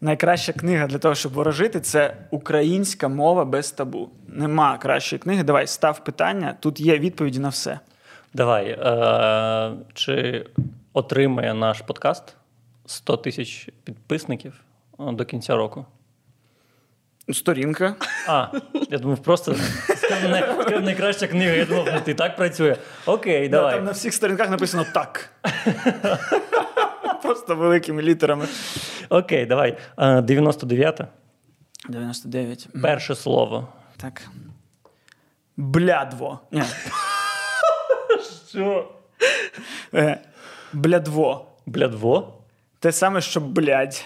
Найкраща книга для того, щоб ворожити, це українська мова без табу. Нема кращої книги. Давай став питання. Тут є відповіді на все. Давай. Е- чи отримає наш подкаст 100 тисяч підписників е, до кінця року? Сторінка. А, я думав, просто найкраща книга. Я думав, ну ти так працює. Окей, Да, давай. там на всіх сторінках написано так. Просто великими літерами. Окей, давай. Е, 99. 99. Перше слово. Так. Блядво. Ні. Що? Е, Блядво. Блядво? Те саме, що блядь.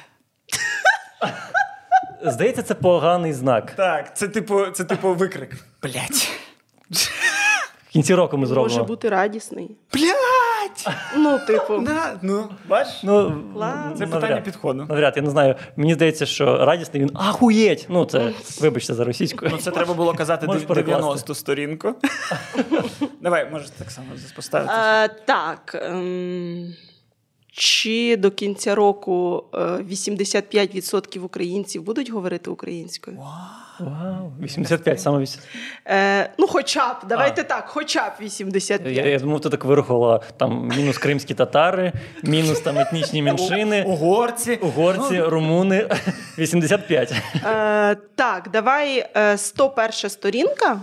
Здається, це поганий знак. Так, це типу, це типу викрик. Блядь. В кінці року ми зробимо. Може бути радісний. Блядь! Ну, типу, Да, ну, бачиш? Ну, Ладно. Це навряд. питання підходу. Навряд, я не знаю. Мені здається, що радісний він ахуєть. Ну, це вибачте за російською. Ну, це треба було казати Можеш дев- перекласти. 90 сторінку. Давай, можеш так само поставити. е, так. Чи до кінця року е, 85% українців будуть говорити українською? Вау, 85, саме 80. Е, ну, хоча б, давайте так, хоча б 85. Я, я думав, ти так вирахувала там мінус кримські татари, мінус там етнічні меншини, Угорці. угорці, румуни. 85. Е, так, давай е, 101 сторінка,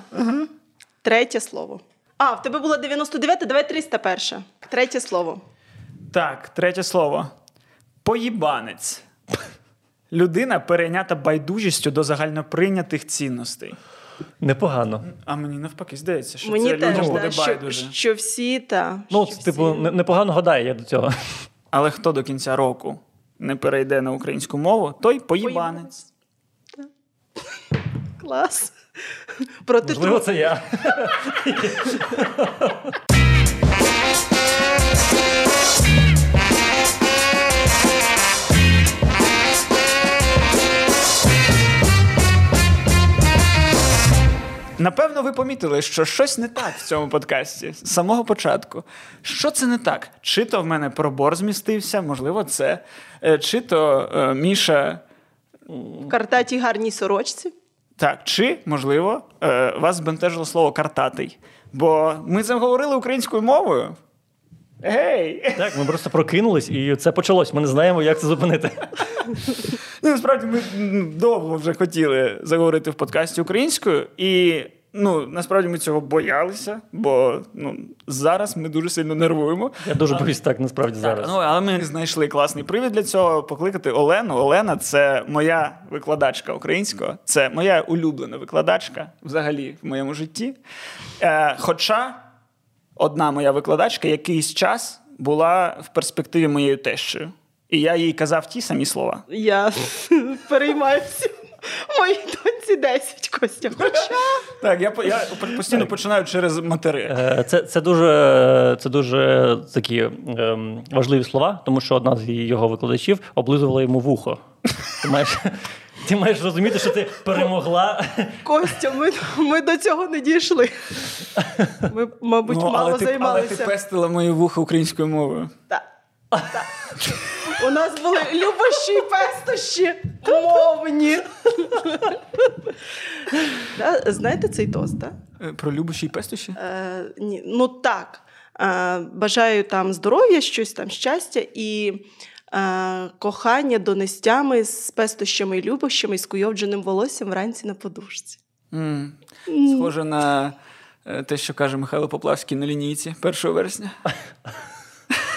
третє слово. А, в тебе було 99, давай 301. Третє слово. Так, третє слово. Поїбанець. Людина перейнята байдужістю до загальноприйнятих цінностей. Непогано. А мені навпаки здається, що Мені це теж людям буде що, байдуже. що всі та. Ну, що типу, всі- непогано гадає я до цього. Але хто до кінця року не перейде на українську мову, той поїбанець. Клас. Проти Можливо, це я. Напевно, ви помітили, що щось не так в цьому подкасті з самого початку. Що це не так? Чи то в мене пробор змістився, можливо, це. Е, Чи то е, Міша. в картатій гарній сорочці. Так, чи, можливо, е, вас збентежило слово картатий. Бо ми заговорили українською мовою. Гей! Так, ми просто прокинулись, і це почалось. Ми не знаємо, як це зупинити. Ну, насправді ми довго вже хотіли заговорити в подкасті українською, і ну, насправді ми цього боялися, бо ну, зараз ми дуже сильно нервуємо. Я дуже боюсь так, насправді зараз. Ну, але ми знайшли класний привід для цього покликати Олену. Олена це моя викладачка українського, це моя улюблена викладачка взагалі в моєму житті. Е, хоча одна моя викладачка якийсь час була в перспективі моєю тещою. І я їй казав ті самі слова. Я переймаюся. Моїй доньці 10, Костя. Хоча Так, я, я постійно починаю через матери. Е, Це, це, дуже, це дуже такі ем, важливі слова, тому що одна з його викладачів облизувала йому вухо. Ти маєш, ти маєш розуміти, що ти перемогла. Костя, ми, ми до цього не дійшли. Ми, мабуть, Ну, мало але, ти, але ти пестила мої вуха українською мовою. Так. У нас були любощі і пестощі мовні. Знаєте цей тост, так? Е, Про любощі і пестощі? Е, ні, ну так. Е, бажаю там здоров'я, щось там щастя і кохання донестями з пестощами і любощами і з куйовдженим волоссям вранці на подушці. Схоже на те, що каже Михайло Поплавський на лінійці 1 вересня.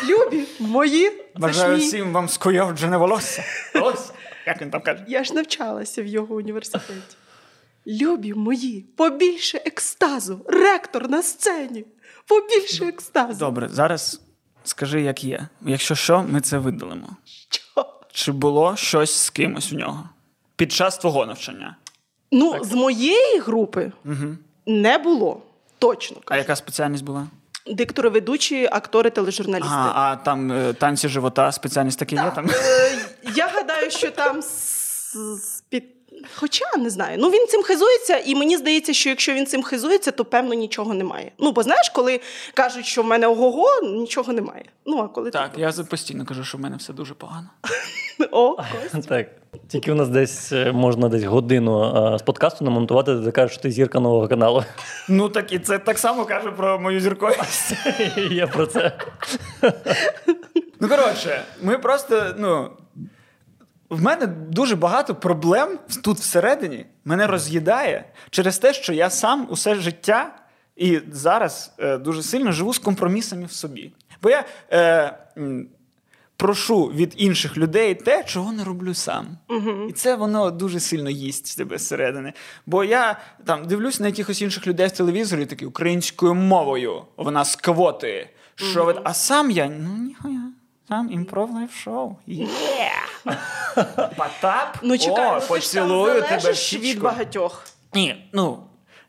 Любі, мої, Бажаю всім вам скуйовджене волосся. Волосся. Як він там каже? Я ж навчалася в його університеті. Любі мої, побільше екстазу, ректор на сцені, побільше екстазу. Добре, зараз скажи, як є. Якщо що, ми це видалимо. Що? Чи було щось з кимось в нього під час твого навчання? Ну, з моєї групи не було. Точно А яка спеціальність була? Диктори, ведучі, актори, тележурналісти. Ага, а там е, танці живота, спеціальність такі є там. Е, Я гадаю, що там під, Хоча не знаю. Ну він цим хизується, і мені здається, що якщо він цим хизується, то певно нічого немає. Ну, бо знаєш, коли кажуть, що в мене ого-го, нічого немає. Ну, а коли Так, я постійно кажу, що в мене все дуже погано. О, Так. Тільки у нас десь е, можна десь годину е, з подкасту намонтувати, де ти кажеш, що ти зірка нового каналу. Ну так і це так само каже про мою зірковість. Я про це. Ну, коротше, ми просто, ну. В мене дуже багато проблем тут всередині мене роз'їдає через те, що я сам усе життя і зараз е, дуже сильно живу з компромісами в собі. Бо я е, прошу від інших людей те, чого не роблю сам. Угу. І це воно дуже сильно їсть тебе зсередини. Бо я там дивлюсь на якихось інших людей в телевізорі, такі українською мовою. Вона з квоти. Що ви... А сам я, ну ніхуя. Там Improv Live Show. Є! Потап. Ну чекай, О, ну, ти ж поцілую там тебе від багатьох. Ні, ну.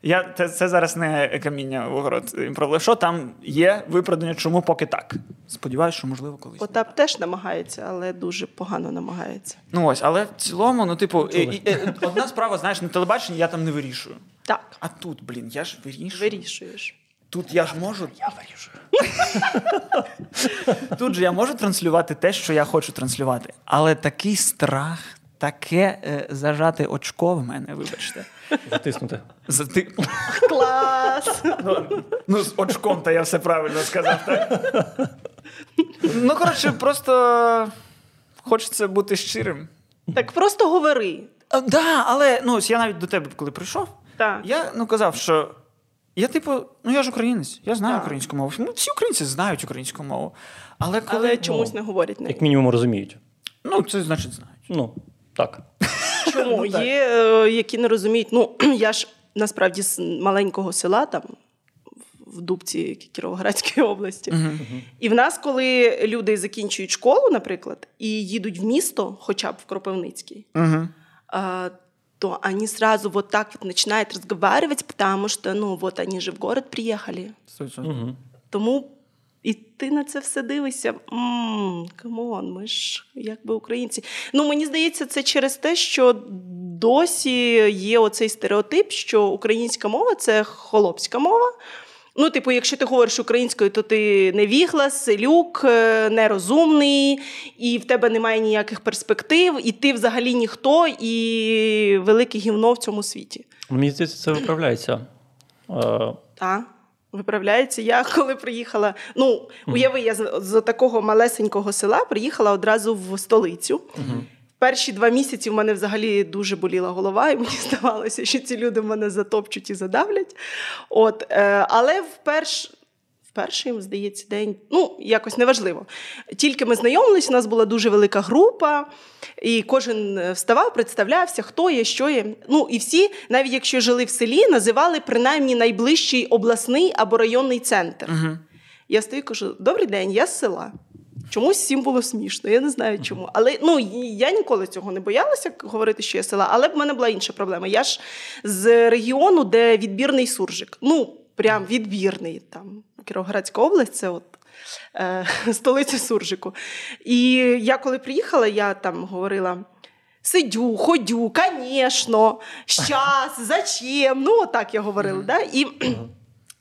Я, це, це зараз не каміння в огород Improv Live там є виправдання, чому поки так. Сподіваюсь, що можливо колись. Потап теж намагається, але дуже погано намагається. Ну ось, але в цілому, ну, типу, і, і, і, одна справа, знаєш, на телебаченні я там не вирішую. Так, А тут, блін, я ж вирішую. вирішуєш. Тут я ж можу. Я вирішую. Тут же я можу транслювати те, що я хочу транслювати. Але такий страх, таке е, зажати очко в мене, вибачте. Затиснути. За, ти, Клас! ну, ну, з очком, то я все правильно сказав, так? Ну, коротше, просто хочеться бути щирим. Так просто говори. А, да, але ну, ось я навіть до тебе, коли прийшов, Так. я ну, казав, що я, типу, ну я ж українець, я знаю Так. українську мову. Ну, всі українці знають українську мову. Але коли Але чомусь не говорять нею. Як мінімум розуміють. ну, це значить знають. Ну, так. Чому? Ну. Є, е, які не розуміють. Ну, я ж насправді з маленького села, там в Дубці Кіровоградської області. І в нас, коли люди закінчують школу, наприклад, і їдуть в місто, хоча б в Кропивницький, Угу. а, то они сразу вот так вот начинают разговаривать, потому что, ну, вот они же в город приехали. Угу. Тому і ти на це все дивишся. Come on, ми ж якби українці. Ну мені здається, це через те, що досі є оцей стереотип, що українська мова це холопська мова. Ну, типу, якщо ти говориш українською, то ти невігла, селюк, е, нерозумний, і в тебе немає ніяких перспектив, і ти взагалі ніхто, і велике гівно в цьому світі. Мені здається, це виправляється. Е, Так, виправляється. Я коли приїхала, ну уяви, я з, з такого малесенького села приїхала одразу в столицю. Перші два місяці в мене взагалі дуже боліла голова, і мені здавалося, що ці люди мене затопчуть і задавлять. От, е, але вперш, вперше, здається, день, ну, якось неважливо. Тільки ми знайомились, у нас була дуже велика група, і кожен е, вставав, представлявся, хто є, що є. Ну, і всі, навіть якщо жили в селі, називали принаймні найближчий обласний або районний центр. Угу. Я стою і кажу: добрий день, я з села. Чомусь всім було смішно, я не знаю чому. Але ну я ніколи цього не боялася говорити, що я села. Але в мене була інша проблема. Я ж з регіону, де відбірний суржик. Ну, прям відбірний там. Кіровоградська область, це от. Е, столиця суржику. І я коли приїхала, я там говорила: сидю, ходю, звісно, щас, зачем? Ну, так я говорила. Да? І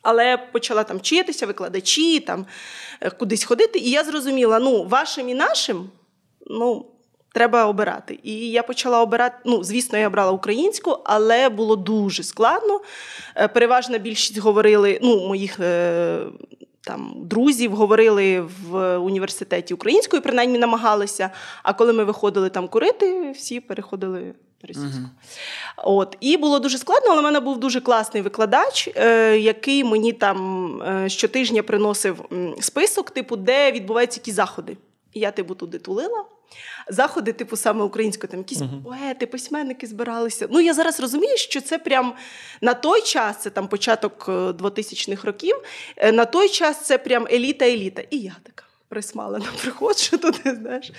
але почала там вчитися, викладачі, там е, кудись ходити. І я зрозуміла, ну, вашим і нашим, ну. Треба обирати. І я почала обирати. Ну, звісно, я обрала українську, але було дуже складно. Е, Переважна більшість говорили, ну, моїх е, там друзів говорили в університеті українською, принаймні намагалися. А коли ми виходили там курити, всі переходили російську. От і було дуже складно, але в мене був дуже класний викладач, е, який мені там е, щотижня приносив список, типу, де відбуваються які заходи. І я, типу, туди тулила. Заходи, типу, саме українською, там якісь поети, письменники збиралися. Ну, я зараз розумію, що це прям на той час, це там початок е, 2000-х років, е, на той час це прям еліта-еліта. І я така. Присмалена приходжу туди, знаєш.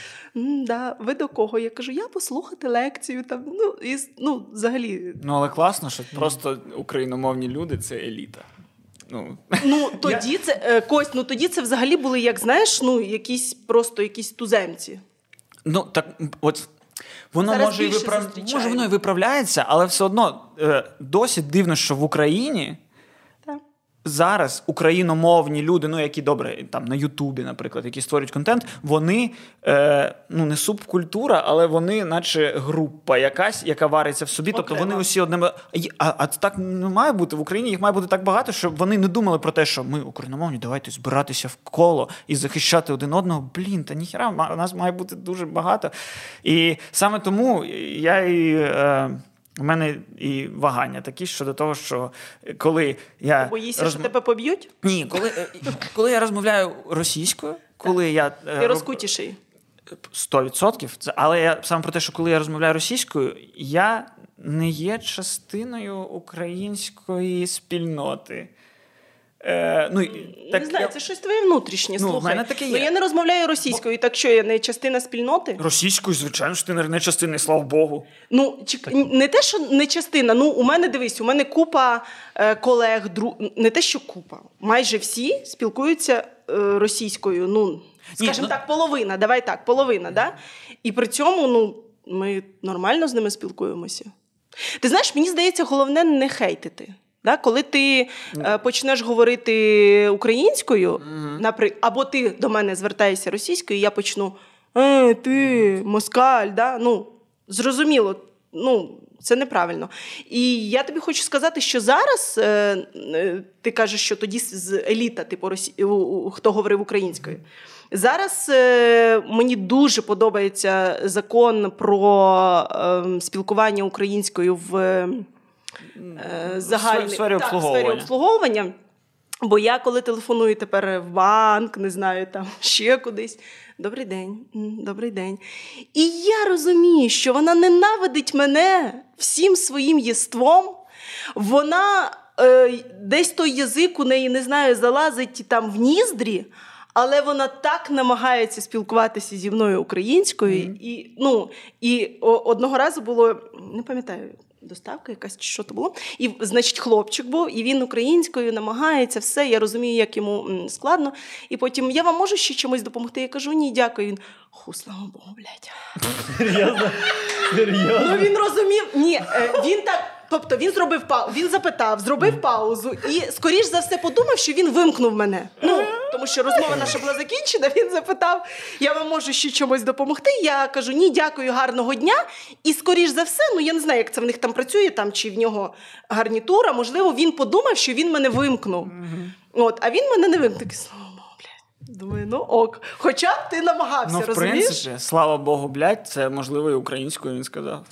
Да, ви до кого? Я кажу, я послухати лекцію. Там, ну, і, ну, взагалі, Ну, але класно, що просто україномовні люди це еліта. Ну, Ну тоді це е, Кость, ну тоді це взагалі були, як знаєш, ну якісь просто якісь туземці. ну так от Воно Зараз може і виправ... може воно і виправляється, але все одно е, досі дивно, що в Україні. Зараз україномовні люди, ну які добре там на Ютубі, наприклад, які створюють контент, вони е, ну не субкультура, але вони, наче група якась, яка вариться в собі. Тобто вони усі одними. А, а так не має бути в Україні. Їх має бути так багато, щоб вони не думали про те, що ми україномовні, давайте збиратися в коло і захищати один одного. Блін, та ніхера, нас має бути дуже багато. І саме тому я і. Е, у мене і вагання такі щодо того, що коли я Боїшся, розм- що тебе поб'ють? ні, коли, е, коли я розмовляю російською, коли я е, Ти розкутіший. 100%, але я саме про те, що коли я розмовляю російською, я не є частиною української спільноти. Е, ну, так, не знаю, я- це щось твоє внутрішнє. Ну, слухай. мене таке є. Ну, я не розмовляю російською, так що я не частина спільноти? Російською, звичайно, що ти не частина, слава Богу. Ну, чек... не те, що не частина. Ну, у мене дивись, у мене купа е, колег, дру... не те, що купа. Майже всі спілкуються е, російською. Ну, скажімо ну- так, половина. Давай так, половина, да? І при цьому, ну, ми нормально з ними спілкуємося. Ти знаєш, мені здається, головне не хейтити. Да? Коли ти е, почнеш говорити українською, напри... або ти до мене звертаєшся російською, і я почну е, ти москаль, да? ну, зрозуміло, ну, це неправильно. І я тобі хочу сказати, що зараз е, е, ти кажеш, що тоді з- еліта, типу, росі... у- у- хто говорив українською. Зараз е, мені дуже подобається закон про е, спілкування українською в е, загальній в сфері так, в обслуговування. сфері обслуговування. Бо я коли телефоную тепер в банк, не знаю, там ще кудись. Добрий день, добрий день. І я розумію, що вона ненавидить мене всім своїм єством. Вона е, десь той язик у неї, не знаю, залазить там в ніздрі, але вона так намагається спілкуватися зі мною українською. І, ну, і одного разу було, не пам'ятаю, доставка якась чи що то було. І, значить, хлопчик був, і він українською намагається, все. Я розумію, як йому складно. І потім я вам можу ще чимось допомогти. Я кажу, ні, дякую. Він ху, слава Богу, блядь. Серйозно? Ну він розумів, ні, е, він так. Тобто він зробив паузу, він запитав, зробив паузу і, скоріш за все, подумав, що він вимкнув мене. Ну тому що розмова наша була закінчена. Він запитав: я вам можу ще чомусь допомогти. Я кажу, ні, дякую, гарного дня. І скоріш за все, ну я не знаю, як це в них там працює, там чи в нього гарнітура. Можливо, він подумав, що він мене вимкнув. От, а він мене не вимкнув. Думаю, ну ок. Хоча б ти намагався, Ну, в розумієш? принципі, слава Богу, блядь, це можливо і українською він сказав.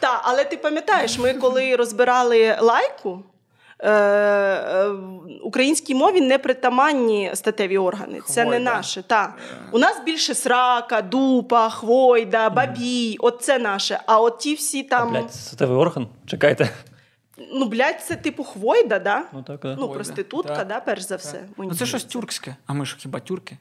Так, але ти пам'ятаєш, ми коли розбирали лайку. Е, е, в українській мові не притаманні статеві органи. Це не Хвойда. наше. Та. У нас більше срака, дупа, хвойда, бабій. От це наше. А от ті всі А, блядь, статевий орган? Чекайте. Ну, блядь, це типу хвойда, да? Ну так, да. Ну, проститутка, так. да, перш за все. Ну це щось тюркське. А ми ж хіба тюрки?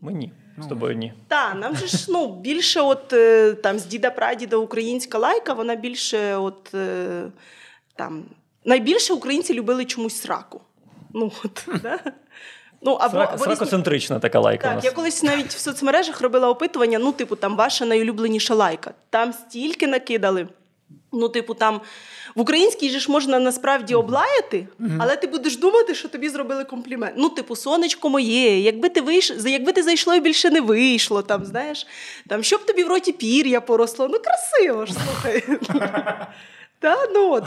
Мені. З тобою ні. Так, нам же ж ну, більше от е, там з діда прадіда українська лайка, вона більше от е, там найбільше українці любили чомусь сраку. Ну, от, да? ну, або, Срака- або Сракоцентрична така лайка у так, нас. я колись навіть в соцмережах робила опитування, ну, типу, там ваша найулюбленіша лайка. Там стільки накидали. Ну, типу, там в українській же ж можна насправді облаяти, але ти будеш думати, що тобі зробили комплімент. Ну, типу, сонечко моє, якби ти вийш... якби ти зайшло і більше не вийшло, там, знаєш, там, щоб тобі в роті пір'я поросло. Ну, красиво ж, слухай. Та, ну от.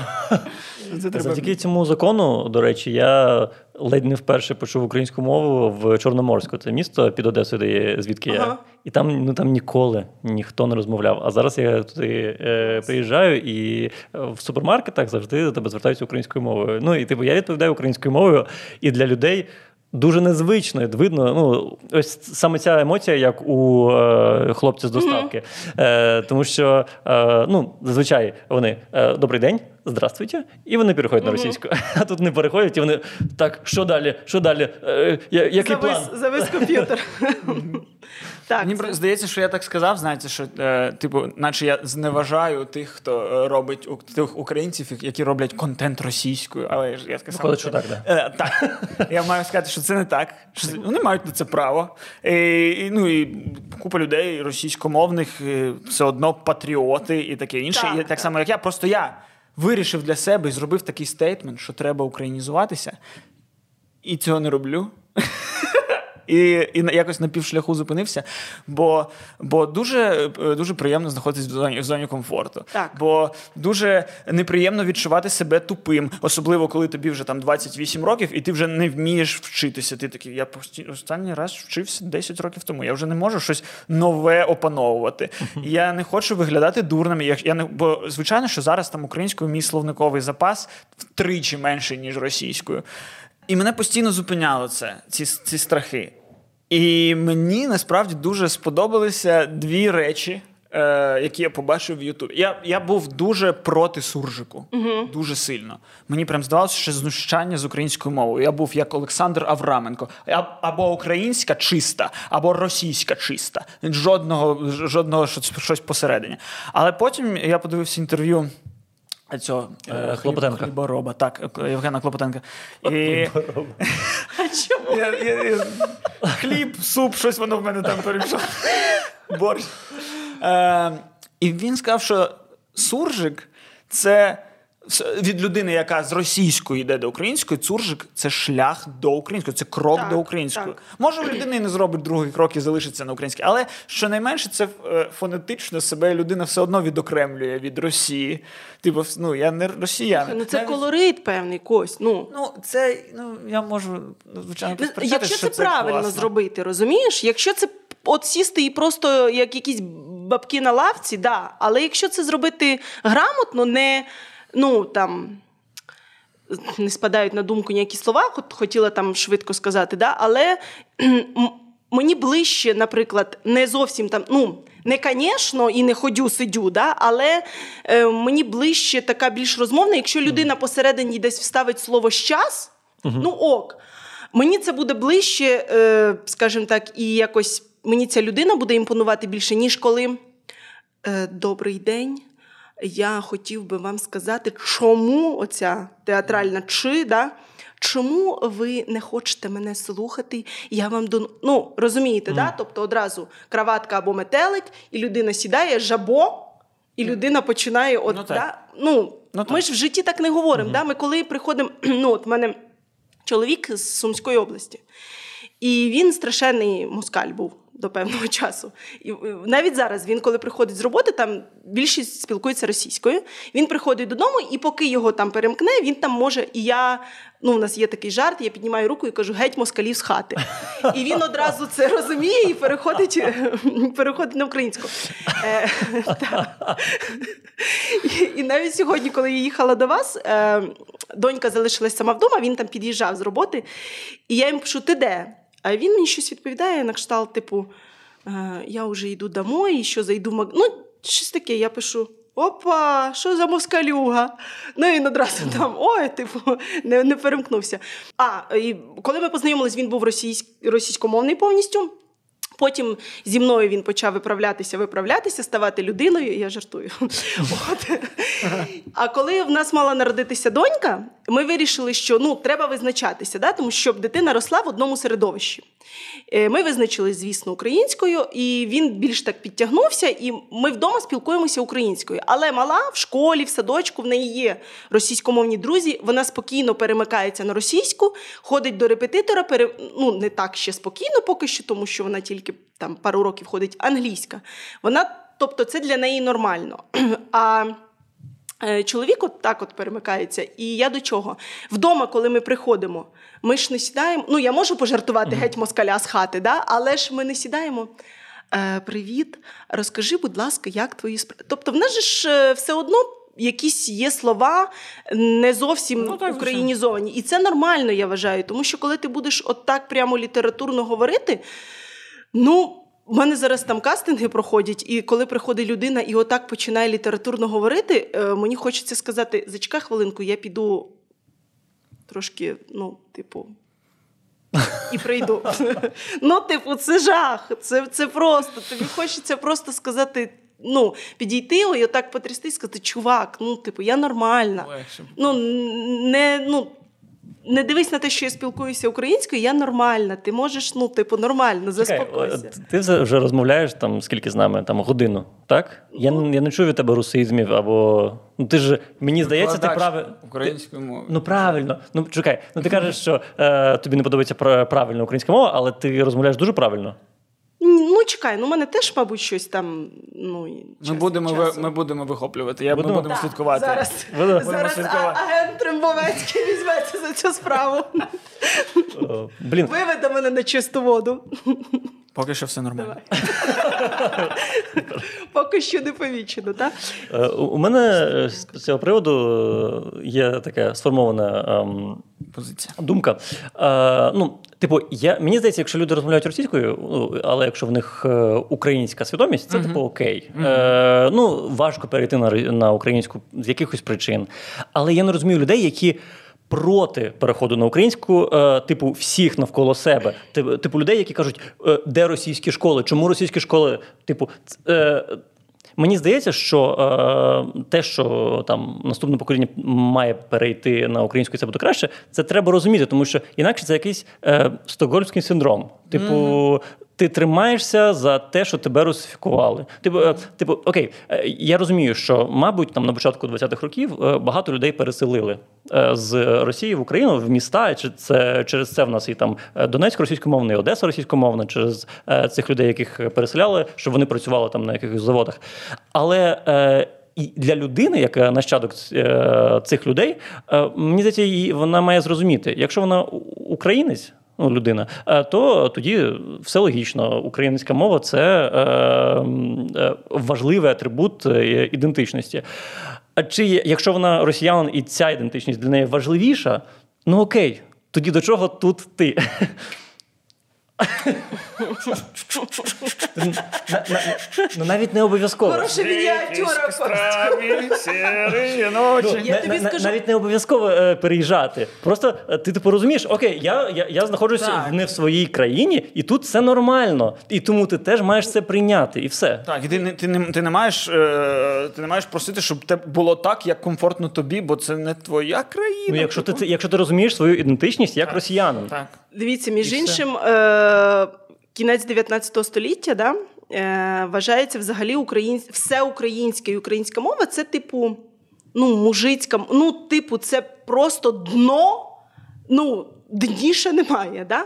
Завдяки цьому закону, до речі, я ледь не вперше почув українську мову в Чорноморську. Це місто під Одесою, де є, звідки я. І там ну там ніколи ніхто не розмовляв. А зараз я туди е, приїжджаю, і е, в супермаркетах завжди до тебе звертаються українською мовою. Ну і типу я відповідаю українською мовою, і для людей. Дуже незвично, видно. Ну, ось саме ця емоція, як у е, хлопця з доставки. Е, тому що е, ну, зазвичай вони е, добрий день, здравствуйте, і вони переходять на російську. А тут не переходять, і вони так, що далі? Що далі? Е, який завис, план? завис комп'ютер. Так, Мені це- здається, що я так сказав, знаєте, що е, типу, наче я зневажаю тих, хто е, робить у- тих українців, які роблять контент російською. Але ж я сказав, Виходить, що так, да. Е, так. Я маю сказати, що це не так. Що це- вони мають на це право. І, і, ну, і купа людей російськомовних все одно патріоти і таке інше. Так, і так, так. само, як я. Просто я вирішив для себе і зробив такий стейтмент, що треба українізуватися. І цього не роблю. І, і якось на півшляху зупинився, бо, бо дуже, е, дуже приємно знаходитись в зоні, в зоні комфорту. Так. Бо дуже неприємно відчувати себе тупим, особливо коли тобі вже там 28 років, і ти вже не вмієш вчитися. Ти такий, я останній раз вчився 10 років тому. Я вже не можу щось нове опановувати. Я не хочу виглядати дурним. Я, я не, бо звичайно, що зараз там українською мій словниковий запас втричі менший, ніж російською. І мене постійно зупиняло це, ці, ці страхи. І мені насправді дуже сподобалися дві речі, е, які я побачив в Ютубі. Я, я був дуже проти суржику, дуже сильно. Мені прям здавалося, що знущання з українською мовою. Я був як Олександр Авраменко. Або українська чиста, або російська чиста. Жодного, жодного щось посередині. Але потім я подивився інтерв'ю. Цього Е, Клопотенка. Хлібороба, так, е, Євгена Клопотенка. І... А чому? Я, я, я, хліб, суп, щось воно в мене там перейшло. Борщ. Е, і він сказав, що суржик це від людини, яка з російської йде до української, цуржик це шлях до української, це крок Так, до української. так. Може, і не зробить другий крок і залишиться на українській, але щонайменше це е, фонетично себе людина все одно відокремлює від Росії. Типу, ну я не росіянин. Ну це Навіть- колорит певний Кость. Ну. Ну, це ну я можу ну, звичайно Якщо що це правильно класно. зробити, розумієш? Якщо це от сісти і просто як якісь бабки на лавці, да. Але якщо це зробити грамотно, не ну там. Не спадають на думку ніякі слова, хотіла там швидко сказати, да? але мені ближче, наприклад, не зовсім там, ну, не звісно, і не ходю, сидю, да? але е, мені ближче така більш розмовна, якщо людина посередині десь вставить слово щас, ну ок. Мені це буде ближче, е, скажімо так, і якось мені ця людина буде імпонувати більше, ніж коли е, добрий день. Я хотів би вам сказати, чому оця театральна чи, да? чому ви не хочете мене слухати? Я вам дон... Ну, розумієте, да? тобто одразу краватка або метелик, і людина сідає, жабо, і людина починає. От, Ну, так. да? ну, Ну, так. ми ж в житті так не говоримо. Да? Ми коли приходимо, ну, от в мене чоловік з Сумської області. І він страшенний москаль був до певного часу. І е, навіть зараз він, коли приходить з роботи, там більшість спілкується російською. Він приходить додому, і поки його там перемкне, він там може. І я, ну, у нас є такий жарт, я піднімаю руку і кажу: геть москалів з хати. І він одразу це розуміє і переходить, переходить на українську. Е. І, і навіть сьогодні, коли я їхала до вас, е, донька залишилась сама вдома, він там під'їжджав з роботи, і я йому пишу: ти де? А він мені щось відповідає на кшталт, типу, е, я вже йду домой, і що зайду в маг... Ну, щось таке, я пишу. Опа, що за москалюга? Ну він одразу там, ой, типу, не, не перемкнувся. А, і коли ми познайомились, він був російсь... російськомовний повністю. Потім зі мною він почав виправлятися, виправлятися, ставати людиною. Я жартую. От. А коли в нас мала народитися донька, ми вирішили, що ну треба визначатися, да? тому що щоб дитина росла в одному середовищі. Е, Ми визначились, звісно, українською, і він більш так підтягнувся, і ми вдома спілкуємося українською. Але мала в школі, в садочку в неї є російськомовні друзі. Вона спокійно перемикається на російську, ходить до репетитора. Пере... Ну не так ще спокійно, поки що, тому що вона тільки там пару років ходить англійська. Вона, тобто, це для неї нормально. А Чоловік от так от перемикається. І я до чого? Вдома, коли ми приходимо, ми ж не сідаємо. Ну, я можу пожартувати геть москаля з хати, да? але ж ми не сідаємо. Е, Привіт, розкажи, будь ласка, як твої справи. Тобто, в нас же ж е, все одно. Якісь є слова не зовсім Ну, так, українізовані. І це нормально, я вважаю. Тому що коли ти будеш отак прямо літературно говорити, ну У мене зараз там кастинги проходять, і коли приходить людина і отак починає літературно говорити, е, мені хочеться сказати: зачекай хвилинку, я піду трошки, ну, типу. І прийду. Ну, типу, це жах. Це це просто. Тобі хочеться просто сказати, ну, підійти і отак потрясти і сказати, чувак, ну, типу, я нормальна. Легше. Ну, не, ну, не дивись на те, що я спілкуюся українською, я нормальна. Ти можеш, ну, типу, нормально, заспокойся. Чекай, ти вже вже розмовляєш там скільки з нами? Там годину, так? Я, я не чую від тебе русизмів або. Ну ти ж мені здається, ти правильно. Українською мовою. Ну правильно. Ну чекай, ну ти кажеш, що е, тобі не подобається правильна українська мова, але ти розмовляєш дуже правильно. Ну, чекай, ну в мене теж, мабуть, щось там. ну, Ми будемо ви, ми будемо вихоплювати. Я, Будемо? Ми будемо Так, слідкувати. Зараз, Будемо зараз слідкувати. а- агент Трембовецький візьметься за цю справу. О, блін, Виведе мене на чисту воду. Поки що все нормально. Поки що не помічено, так? е, у мене е, з цього приводу е, є така сформована. ем, Позиція. Думка. Е, ну, типу, я, мені здається, якщо люди розмовляють російською, ну, але якщо в них е, українська свідомість, це типу окей. Е, ну, важко перейти на, на українську з якихось причин. Але я не розумію людей, які. Проти переходу на українську, е, типу, всіх навколо себе. Типу, людей, які кажуть, е, де російські школи, чому російські школи? Типу, е, Мені здається, що е, те, що там наступне покоління має перейти на українську, це буде краще, це треба розуміти, тому що інакше це якийсь е, стокгольмський синдром. Типу, ти тримаєшся за те, що тебе русифікували. Типу, е, типу, окей, е, я розумію, що, мабуть, там на початку 20-х років е, багато людей переселили з Росії в Україну в міста. Чи це через це в нас і там Донецьк російськомовний, Одеса російськомовна, через цих людей, яких переселяли, щоб вони працювали там на якихось заводах. Але і для людини, яка нащадок цих людей, мені здається, вона має зрозуміти, якщо вона українець. Ну, людина, е, то тоді все логічно. Українська мова це е, е, важливий атрибут ідентичності. А чи якщо вона росіянин і ця ідентичність для неї важливіша, ну окей, тоді до чого тут ти? Ну навіть не обов'язково. Хороша мініатюра. Навіть не обов'язково е, переїжджати. Просто е, ти типу розумієш, окей, я, я, я знаходжуся не в своїй країні, і тут все нормально. І тому ти теж маєш це прийняти, і все. Так, і ти не ти не ти не маєш е, ти не маєш просити, щоб те було так, як комфортно тобі, бо це не твоя країна. Ну, якщо ти типу. якщо ти розумієш свою ідентичність як росіянин, так. Дивіться, між І іншим, е- кінець 19 століття, да, е- вважається взагалі українсь... все українське і українська мова це типу, ну, мужицька, ну, типу, це просто дно, ну, дніше немає. Да?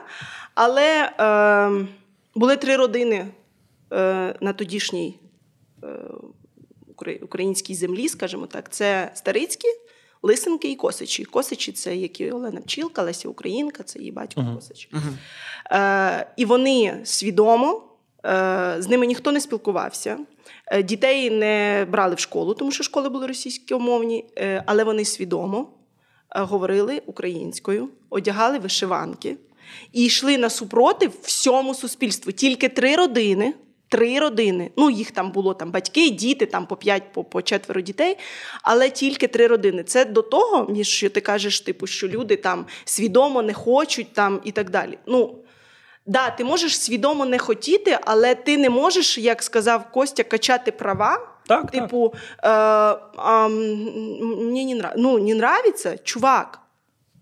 Але е- були три родини е- на тодішній е- українській землі, скажімо так, це Старицькі, Лисенки і Косичі. Косичі це як і Олена Пчілка, Леся Українка, це її батько Косич. Е, і вони свідомо, е, з ними ніхто не спілкувався. Е, Дітей не брали в школу, тому що школи були російськомовні, е, але вони свідомо е, говорили українською, одягали вишиванки і йшли на супротив всьому суспільству. Тільки три родини. Три родини. Ну, їх там було там батьки, діти, там по п'ять, по, по четверо дітей, але тільки три родини. Це до того, між що ти кажеш, типу, що люди там свідомо не хочуть там і так далі. Ну, да, ти можеш свідомо не хотіти, але ти не можеш, як сказав Костя, качати права. Так, типу, е, а, мені не, нрав... ну, не нравиться, чувак,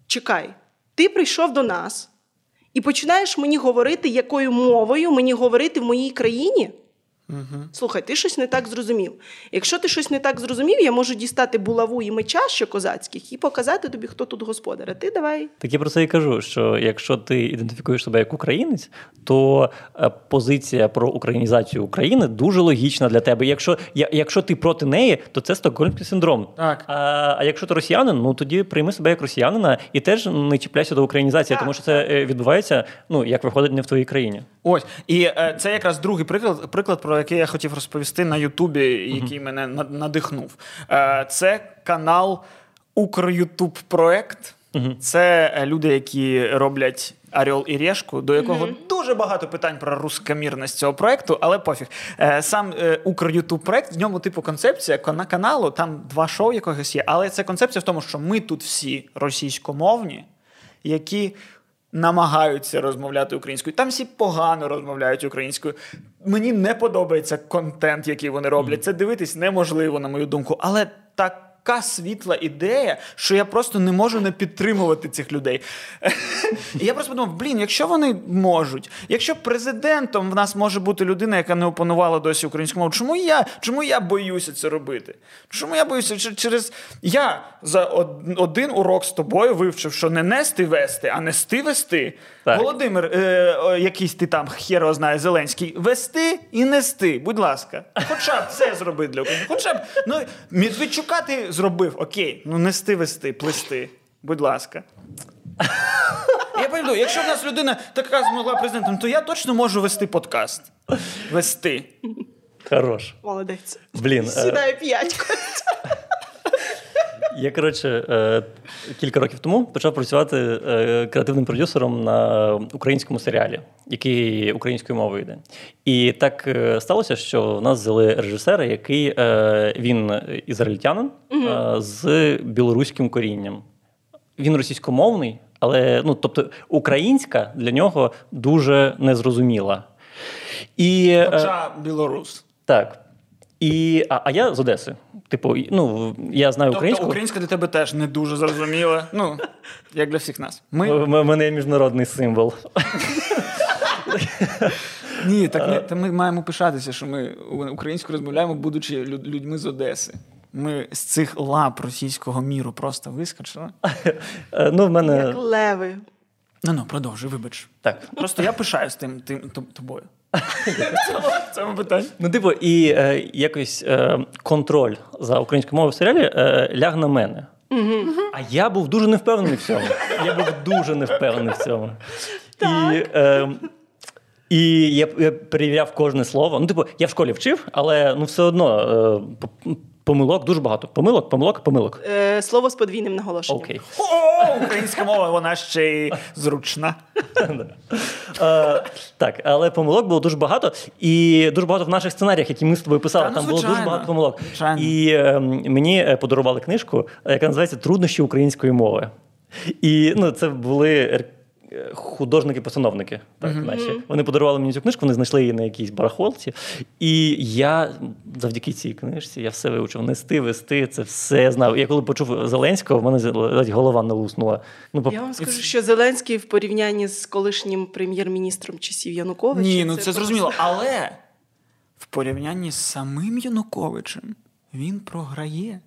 чекай, ти прийшов до нас і починаєш мені говорити, якою мовою мені говорити в моїй країні. Слухай, ти щось не так зрозумів. Якщо ти щось не так зрозумів, я можу дістати булаву і меча ще козацьких і показати тобі, хто тут господар. А ти давай. Так я про це і кажу: що якщо ти ідентифікуєш себе як українець, то е, позиція про українізацію України дуже логічна для тебе. Якщо, якщо ти проти неї, то це стокгольмський синдром. Так. А, а якщо ти росіянин, ну тоді прийми себе як росіянина і теж не чіпляйся до українізації, Так, тому що це е, відбувається, ну як виходить, не в твоїй країні. Ось і е, це якраз другий приклад, приклад, про який я хотів розповісти на Ютубі, який мене надихнув. Е, це канал Укрютуб проект. Це е, люди, які роблять Орел і Решку, до якого дуже багато питань про рускомірність цього проекту, але пофіг. Е, Сам Укр-Ютуб проект, в ньому, типу, концепція кана- каналу, там два шоу якогось є, але це концепція в тому, що ми тут всі російськомовні, які. Намагаються розмовляти українською. Там всі погано розмовляють українською. Мені не подобається контент, який вони роблять. Це дивитись неможливо, на мою думку. Але така світла ідея, що я просто не можу не підтримувати цих людей. І я просто подумав: блін, якщо вони можуть, якщо президентом в нас може бути людина, яка не опанувала досі українську мову, чому я чому я боюся це робити? Чому я боюся? Через я за один урок з тобою вивчив, що не нести вести, а нести вести. Так. Володимир, е, якийсь ти там хер його знає, Зеленський, вести і нести, будь ласка. Хоча б це зроби для України. Хоча б ну, Медведчука ти зробив, окей, ну нести вести, плести, будь ласка. Я пам'ятаю, якщо в нас людина така змогла президентом, то я точно можу вести подкаст. Вести. Хорош. Молодець. Блін, е, Сідає п'ятько. Я коротше е, кілька років тому почав працювати е, креативним продюсером на українському серіалі, який українською мовою йде. І так е, сталося, що в нас взяли режисера, який він ізраїльтянин з білоруським корінням. Він російськомовний, але ну, тобто українська для нього дуже незрозуміла. І, Хоча білорус. так. І, а, а я з Одеси. Типу, ну, я знаю Тобто українську. українська для тебе теж не дуже зрозуміла. Ну, як для всіх нас. Ми У мене є міжнародний символ. ні, так не та ми маємо пишатися, що ми українською розмовляємо, будучи люд- людьми з Одеси. Ми з цих лап російського міру просто вискочили. Е, Ну, в мене Як леви. Ну ну, продовжуй, вибач. так. Просто я пишаюсь тим, тим тобою. В цьому- В цьому питанні. Ну, типу, і е, якось е, контроль за українською мовою в серіалі е, ляг на мене. А я був дуже невпевнений в цьому. Я був дуже невпевнений в цьому. І, е, і я, я перевіряв кожне слово. Ну, типу, я в школі вчив, але ну все одно е, помилок дуже багато. Помилок, помилок, помилок. Е, слово з подвійним наголошенням. Окей. О, українська мова, вона ще й зручна. Е, так, але помилок було дуже багато, і дуже багато в наших сценаріях, які ми з тобою писали, Та, ну, там було дуже багато помилок. звичайно. І е, мені подарували книжку, яка називається Труднощі української мови. І ну, це були. Художники-постановники, так наші. Вони подарували мені цю книжку, вони знайшли її на якійсь барахолці. І я завдяки цій книжці я все вивчив. Нести, вести, це все знав. Я коли почув Зеленського, в мене ледь голова не луснула. Ну, Я вам скажу, що Зеленський в порівнянні з колишнім прем'єр-міністром часів Януковича. Ні, ну це, просто- зрозуміло. Але в порівнянні з самим Януковичем він програє.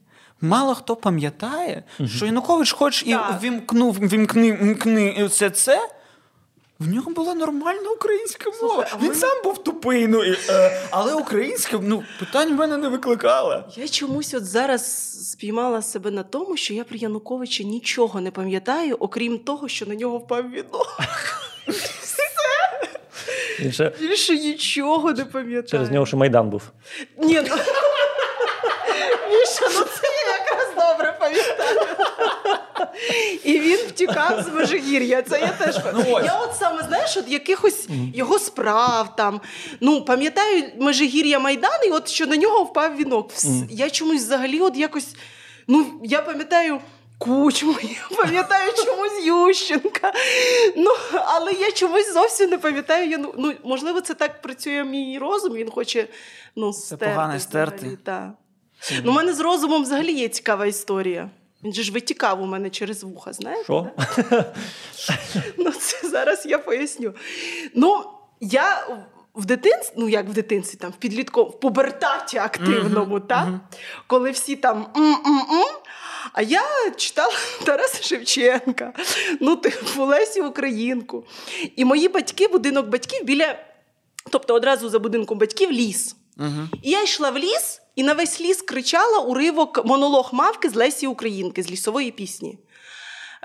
Мало хто пам'ятає, що Янукович, хоч і вімкнув, вімкни, вімкни і все це. В нього була нормальна українська мова. Слухай, Він ми- сам був тупий, ну, і, е, але українська ну, питань в мене не викликала. Я чомусь от зараз спіймала себе на тому, що я про Януковича нічого не пам'ятаю, окрім того, що на нього впав вінок. він ще Більше нічого не пам'ятаю. через нього ще Майдан був. Ні, ну... Міша, ну це я якраз добре пам'ятаю. І він втікав з Межигір'я. Це я теж пам'ятаю. Я от саме, знаєш, от якихось його справ там. Ну, пам'ятаю Межигір'я Майдан, і от що на нього впав вінок. Вс- Я чомусь взагалі от якось. Ну, я пам'ятаю. Кучму, я пам'ятаю чомусь Ющенка. Ну, але я чомусь зовсім не пам'ятаю. Яну... Ну, можливо, це так працює мій розум. Він хоче ну, стерти. погано взагалі, стерти. та. Ну, у мене з розумом взагалі є цікава історія. Він же ж витікав у мене через вуха, знаєш? Що? Ну, це зараз я поясню. Ну, я в дитинстві, ну як в дитинстві, там, в підлітку, в пубертаті активному, та? коли всі там м-м-м, а я читала Тараса Шевченка, ну, типу Лесі Українку. І мої батьки, будинок батьків біля, тобто одразу за будинком батьків ліс. І я йшла в ліс, і на весь ліс кричала уривок монолог мавки з Лесі Українки, з лісової пісні.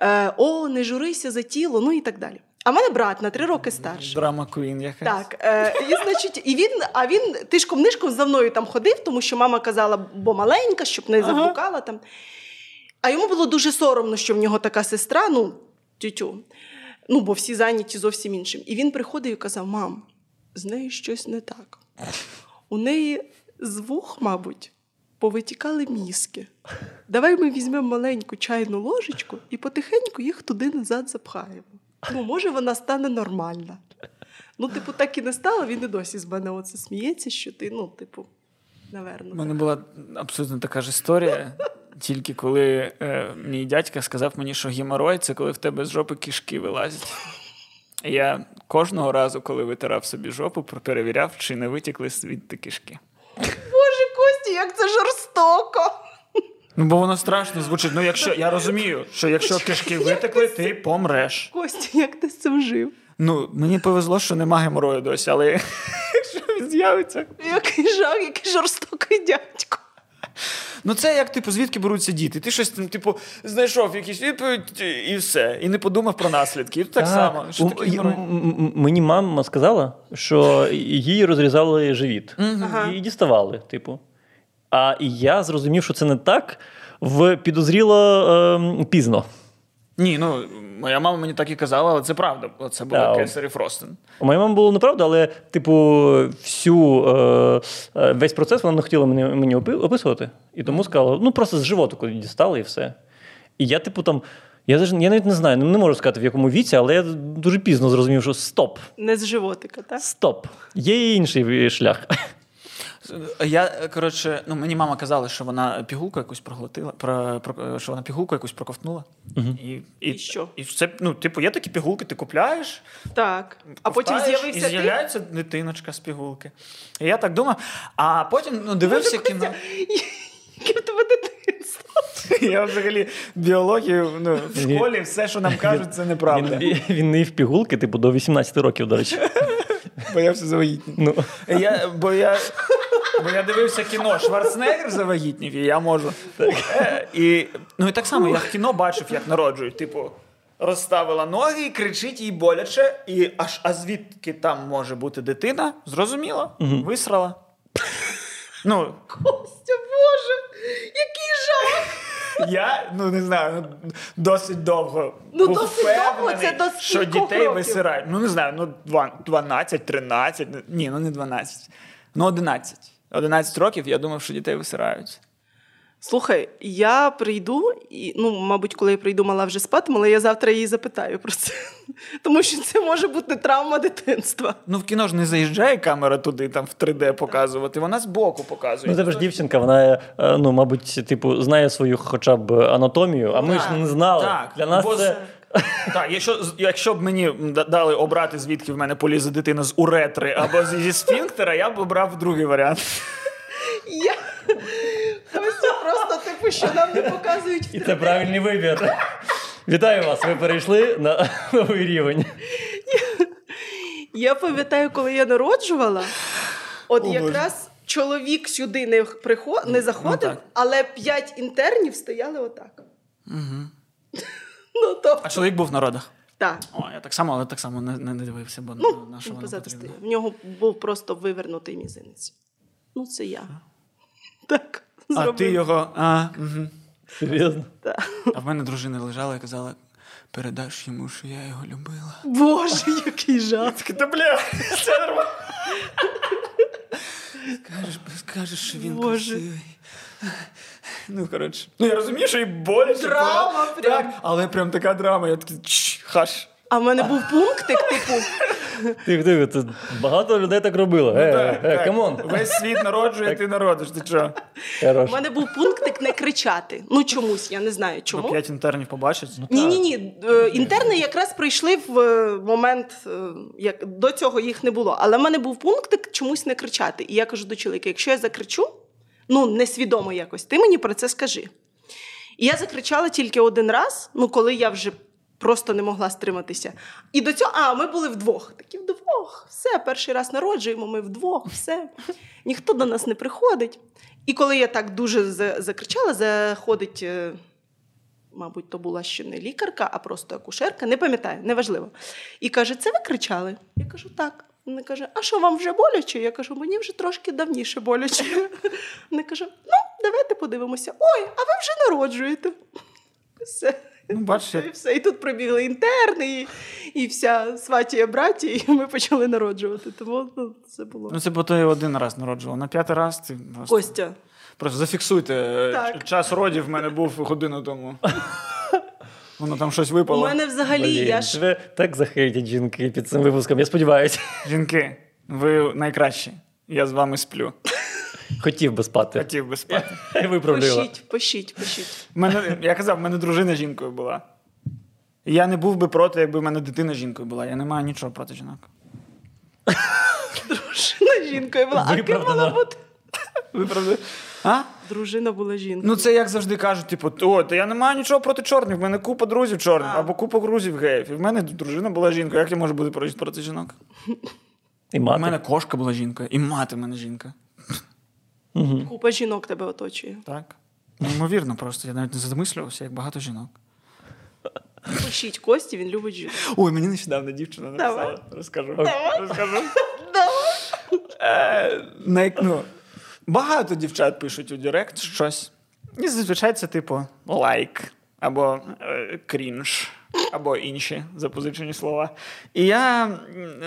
Е, О, не журися за тіло, ну і так далі. А в мене брат на три роки старший. Драма Куін якась. Так, е, і значить, і він, а він тишком нишком за мною там ходив, тому що мама казала, бо маленька, щоб не заблукала там. А йому було дуже соромно, що в нього така сестра, ну, тютю. Ну, бо всі зайняті зовсім іншим. І він приходив і казав: мам, з нею щось не так. У неї з вух, мабуть, повитікали мізки. Давай ми візьмемо маленьку чайну ложечку і потихеньку їх туди назад запхаємо. Ну, може, вона стане нормальна. Ну, типу, так і не стало, він і досі з мене оце сміється, що ти, ну, типу, наверно. У мене була абсолютно така ж історія. Тільки коли е, мій дядька сказав мені, що геморой це коли в тебе з жопи кишки вилазять. Я кожного разу, коли витирав собі жопу, перевіряв, чи не витікли звідти кишки. Як це жорстоко! Ну, бо воно страшно звучить. Ну, якщо я розумію, що якщо кишки витекли, ти помреш. Костя, як ти з цим жив? Ну, мені повезло, що нема геморою досі, але якщо він з'явиться. Який жах, який жорстокий дядько. Ну, це як, типу, звідки беруться діти? Ти щось, типу, знайшов якісь відповідь і все. І не подумав про наслідки. І так, само. Що У- таке м- м- Мені мама сказала, що їй розрізали живіт Ага. і діставали, типу. А я зрозумів, що це не так, в підозріло ем, пізно. Ні, ну моя мама мені так і казала, але це правда. Це було Так. Кесарі Фростен. У моєї мами було неправда, але, типу, всю е, е, весь процес вона не хотіла мені, мені описувати. І тому сказала: ну просто з животу коли дістали і все. І я, типу, там. Я, я навіть не знаю, не можу сказати в якому віці, але я дуже пізно зрозумів, що стоп, Не з животика, так? стоп. Є і інший шлях. Я, коротше, ну мені мама казала, що вона пігулку якусь проглотила, про, про, що вона пігулку якусь проковтнула. І, і, І що? І це, ну, типу, є такі пігулки, ти купляєш, Так. А потім з'явився і ти. з'являється дитиночка з пігулки. І я так думав, а потім ну, дивився кіно. Яке в тебе дитинство? Я взагалі біологію ну, в школі все, що нам кажуть, це неправда. Він, він не їв пігулки, типу, до 18 років, до речі. Боявся завагітніти. Ну, Я, бо, я, бо я дивився кіно Шварценеггер завагітнів, і я можу. Е, І, ну і так само я в кіно бачив, як народжують. Типу, розставила ноги і кричить їй боляче, і аж а звідки там може бути дитина? Зрозуміло, висрала. Ну, Костя, Боже, який жах! я ну не знаю, ну, досить довго. Ну, був досить довго, це до що дітей років? висирають. Ну, не знаю, ну два- 12, 13, ні, ну не 12. Ну, 11. 11 років я думав, що дітей висирають. Слухай, я прийду, і ну, мабуть, коли я прийду, мала вже спатиме, але я завтра її запитаю про це. Тому що це може бути травма дитинства. Ну, в кіно ж не заїжджає камера туди, там в 3D показувати, вона збоку показує. ну тебе ж дівчинка, вона, е, ну, мабуть, типу, знає свою хоча б анатомію, а ми ж не знали. Так, Для нас бо це. Так, якщо, якщо б мені дали обрати, звідки в мене полізе дитина з уретри або зі зі сфінктера, я б обрав другий варіант. Я... Костя просто, типу, що нам не показують І це правильний вибір. Вітаю вас! Ви перейшли на новий рівень. Я пам'ятаю, коли я народжувала, от О, Боже. якраз чоловік сюди не, приход... не заходив, так. але п'ять інтернів стояли отак. Угу. Ну, тобто, А чоловік був на родах. так. О, я так само, але так само не, не дивився, бо Ну, на що потрібно. В нього був просто вивернутий мізинець. Ну, це я. Так. А зробила. ти його. А, угу. Серйозно. Так. а в мене дружина лежала і казала: передаш йому, що я його любила. Боже, який жах. Та бля, це нормально. Скажеш, скажеш, що він Боже. красивий. Ну, коротше. Ну, я розумію, що і боляче. Драма прям. Так, але прям така драма. Я такий «Чш, hush. А в мене був пунктик, типу. Тихо, тихо, це багато людей так робило. Е, Так, е, так. come on. Весь світ народжує, ти народиш. Ти? Хорош. У мене був пунктик не кричати. Ну чомусь, я не знаю чому. Бо п'ять інтернів побачать. Ні, ні, ні. Інтерни якраз прийшли в е, момент, е, як до цього їх не було. Але в мене був пунктик чомусь не кричати. І я кажу до чоловіка: якщо я закричу, ну несвідомо якось, ти мені про це скажи. І я закричала тільки один раз, ну коли я вже просто не могла стриматися. І до цього, а ми були вдвох. Такі вдвох, все, перший раз народжуємо, ми вдвох, все. Ніхто до нас не приходить. І коли я так дуже закричала, заходить. е, Мабуть, то була ще не лікарка, а просто акушерка, не пам'ятаю, неважливо. І каже: Це ви кричали? Я кажу, так. Вона каже, а що вам вже боляче? Я кажу, мені вже трошки давніше боляче. Вона каже: ну, давайте подивимося. Ой, а ви вже народжуєте. Все. Ну, бачиш, і все. І тут прибігли інтерни, і, і вся сватія браті, і ми почали народжувати. Тому ну, це було. Ну, це бо то один раз народжував. На п'ятий раз ти просто, Костя. просто зафіксуйте. е, Так. Час родів в мене був годину тому. Воно там щось випало. У мене взагалі Блін, я ж тебе так захейтять жінки під цим випуском, я сподіваюся. Жінки, ви найкращі. Я з вами сплю. Хотів би спати. Хотів би спати. Пишіть, пишіть, пишіть. Мене, я казав, в мене дружина жінкою була. Я не був би проти, якби в мене дитина жінкою була. Я не маю нічого проти жінок. Дружина жінкою була. А ким Виправдано. мала бути? Ви правда? А? Дружина була жінкою. Ну це як завжди кажуть, типу, о, та я не маю нічого проти чорних, в мене купа друзів чорних, А. або купа друзів геїв. І в мене дружина була жінкою. Як я можу бути проти, проти жінок? І У мене кошка була жінкою, і мати в мене жінка. Купа жінок тебе оточує. Так. Неймовірно просто. Я навіть не замислювався, як багато жінок. Пишіть Кості, він любить жінок. Ой, мені нещодавно дівчина написала. Давай. Розкажу. Давай. Розкажу. Е, на- ну, багато дівчат пишуть у Директ щось. І зазвичай це типу лайк або е, крінж, або інші запозичені слова. І я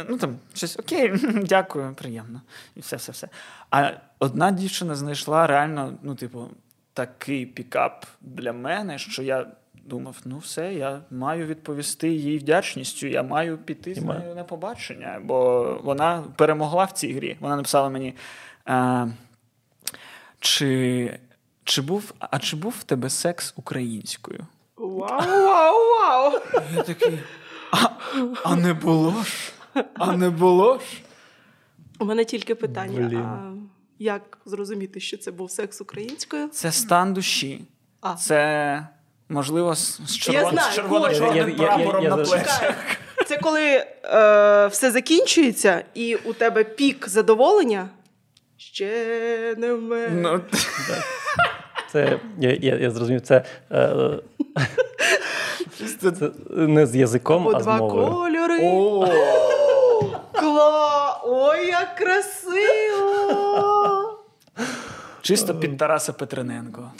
ну там щось окей, дякую, приємно. І все, все, все. А одна дівчина знайшла реально, ну, типу, такий пікап для мене, що я. Думав, ну все, я маю відповісти їй вдячністю, я маю піти з І маю. нею на побачення, бо вона перемогла в цій грі. Вона написала мені: а, чи, чи був, а чи був в тебе секс українською? Вау, вау, вау! Я такий. А, а не було ж? А не було ж? У мене тільки питання: Блін. а як зрозуміти, що це був секс українською? Це стан душі. А. Це, можливо, з, червоно-чорним прапором на плечах. Це коли е, все закінчується, і у тебе пік задоволення. Ще не в мене. Ну, Це я, я, я зрозумів, це, е, це- це не з язиком, Або а з два мовою. кольори. О, Кла! Ой, як красиво! чисто під Тараса Петрененко.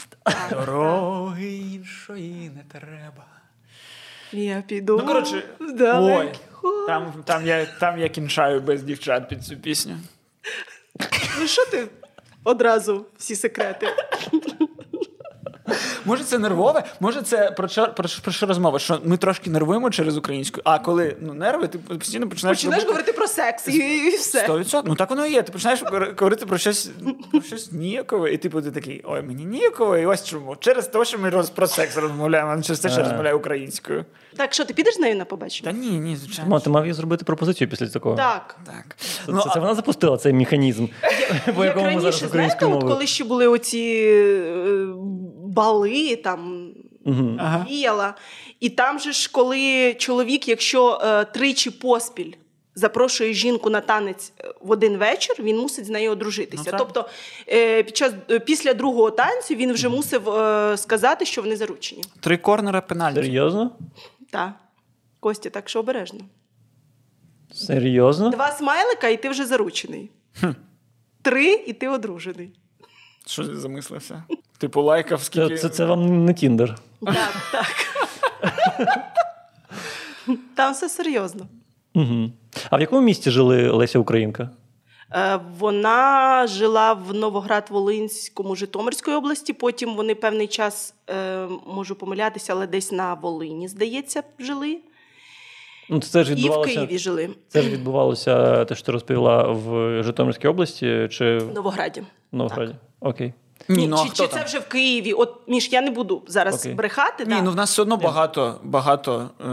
Дороги іншої не треба. Я піду. Ну, коротше, ой, там, там, я, там я кінчаю без дівчат під цю пісню. Ну що ти одразу всі секрети? Може, це нервове? Може, це про що, про, що- про що розмова? Що ми трошки нервуємо через українську, а коли ну, нерви, ти постійно починаєш. Починаєш робити- говорити про секс і, і все. 100%. Ну так воно і є. Ти починаєш говорити про щось, про щось ніякове, і типу ти такий, ой, мені ніяково, і ось чому. Через те, що ми роз, про секс розмовляємо, а не через те, що розмовляю українською. Так, що ти підеш з нею на побачення? Та ні, ні, звичайно. Ма, ти мав їй зробити пропозицію після такого. Так. Так. Це, Ну, це, це вона запустила цей механізм, по Як якому ми раніше, зараз знаєте, українською от коли ще були оці е, бали, там Мгм. Ага. діяла. І там же ж, коли чоловік, якщо е, тричі поспіль запрошує жінку на танець е, в один вечір, він мусить з нею одружитися. Ну, тобто е, під час е, після другого танцю він вже мусив е, сказати, що вони заручені. Три корнера пенальті. Серйозно? Так. Костя, так що обережно. Серйозно? Два смайлика, і ти вже заручений. Три, і ти одружений. Що ти замислився? Типу, лайкав Це, скільки. це, це вам не Тіндер. Так, так. Там все серйозно. Угу. А в якому місті жили Леся Українка? Е, Вона жила в Новоград-Волинському Житомирської області. Потім вони певний час, е, можу помилятися, але десь на Волині, здається, жили. Ну, це ж І в відбувалося. Києві жили. Це ж відбувалося те, що ти розповіла в Житомирській області чи В Новограді. в Новограді? Окей. Ні, ну а чи, хто чи там? це вже в Києві? От Міш, я не буду зараз Окей. брехати. Ні, да. ну в нас все одно багато, багато е,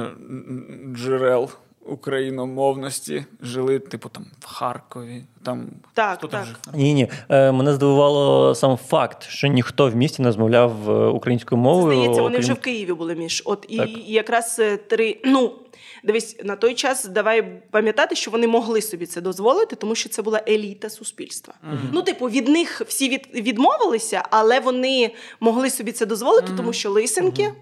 джерел україномовності жили, типу, там в Харкові. Там Так, хто там так. жив? Ні, ні. Е, мене здивувало сам факт, що ніхто в місті не розмовляв е, українською мовою. Здається, вони окрім- вже в Києві були між. От і, і якраз е, три. Ну дивись, на той час давай пам'ятати, що вони могли собі це дозволити, тому що це була еліта суспільства. Ну, типу, від них всі від, відмовилися, але вони могли собі це дозволити, тому що лисенки.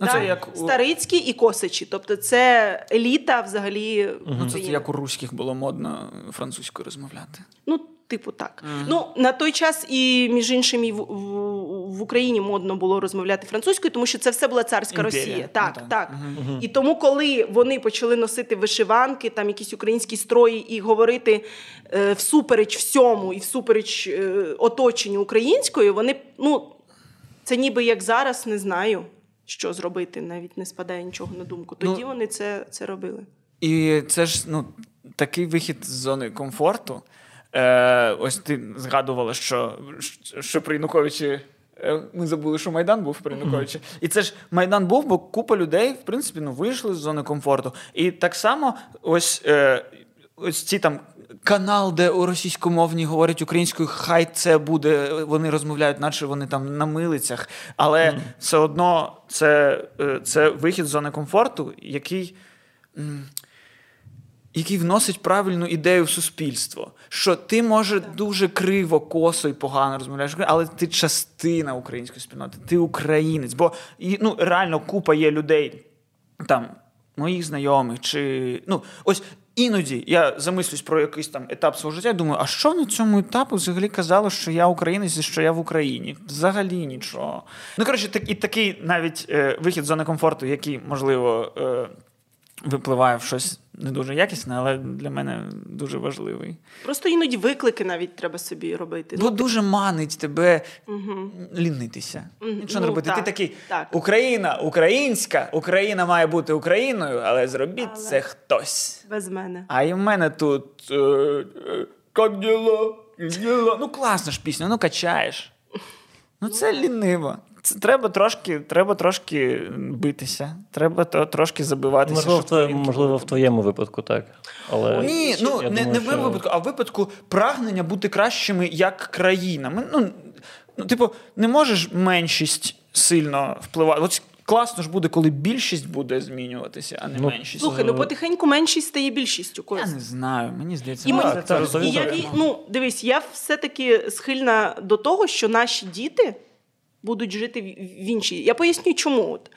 Ну, це як у, Старицькі і Косичі. Тобто це еліта взагалі. ну, це як у руських було модно французькою розмовляти. Ну Типу, так. Ну, на той час і, між іншим, і в, в, в Україні модно було розмовляти французькою, тому що це все була царська Імперія. Росія. Ну, Так, так. так. І тому, коли вони почали носити вишиванки, там якісь українські строї і говорити е, всупереч всьому і всупереч е, оточенню українською, вони, ну, це ніби як зараз не знаю, що зробити, навіть не спадає нічого на думку. Тоді Ну, вони це, це робили. І це ж ну, такий вихід з зони комфорту. Е, ось ти згадувала, що, що при Януковичі. е, Ми забули, що Майдан був при Януковичі. І це ж Майдан був, бо купа людей, в принципі, ну, вийшли з зони комфорту. І так само, ось, е, ось ці там канал, де у російськомовній говорять українською, хай це буде, вони розмовляють, наче вони там на милицях. Але все одно це, е, це вихід з зони комфорту, який який вносить правильну ідею в суспільство. Що ти може дуже криво, косо і погано розмовляєш, але ти частина української спільноти, ти українець. Бо ну, реально купа є людей, там, моїх знайомих, чи ну, ось. Іноді я замислюсь про якийсь там етап свого життя. Думаю, а що на цьому етапу взагалі казало, що я українець і що я в Україні? Взагалі нічого. Ну коротше, так, і такий навіть е, вихід з зони комфорту, який можливо е, випливає в щось не дуже якісне, але для мене дуже важливий. Просто іноді виклики навіть треба собі робити. Бо дуже манить тебе Угу. лінитися. Мгм. Нічого Ну, не робити. Ти такий так. Україна, українська, Україна має бути Україною, але зробіть Але- це хтось. Без мене. А і в мене тут е, е, діло? Ну класна ж пісня, ну качаєш. Ну це ліниво. Це треба трошки, треба трошки битися, треба то, трошки забиватися. Можливо, в щоб можливо, в твоєму випадку так. Але Ні, ну не, думаю, не в моєму що- випадку, а в випадку прагнення бути кращими як країна. Ми, ну, ну, типу, не можеш меншість сильно впливати. От класно ж буде, коли більшість буде змінюватися, а не Ну, меншість. Слухай, ну потихеньку меншість стає більшістю. Я не знаю, мені здається, І, мені, так, це і розумію. я, ну, дивись, я все-таки схильна до того, що наші діти будуть жити в іншій. Я поясню, чому. От.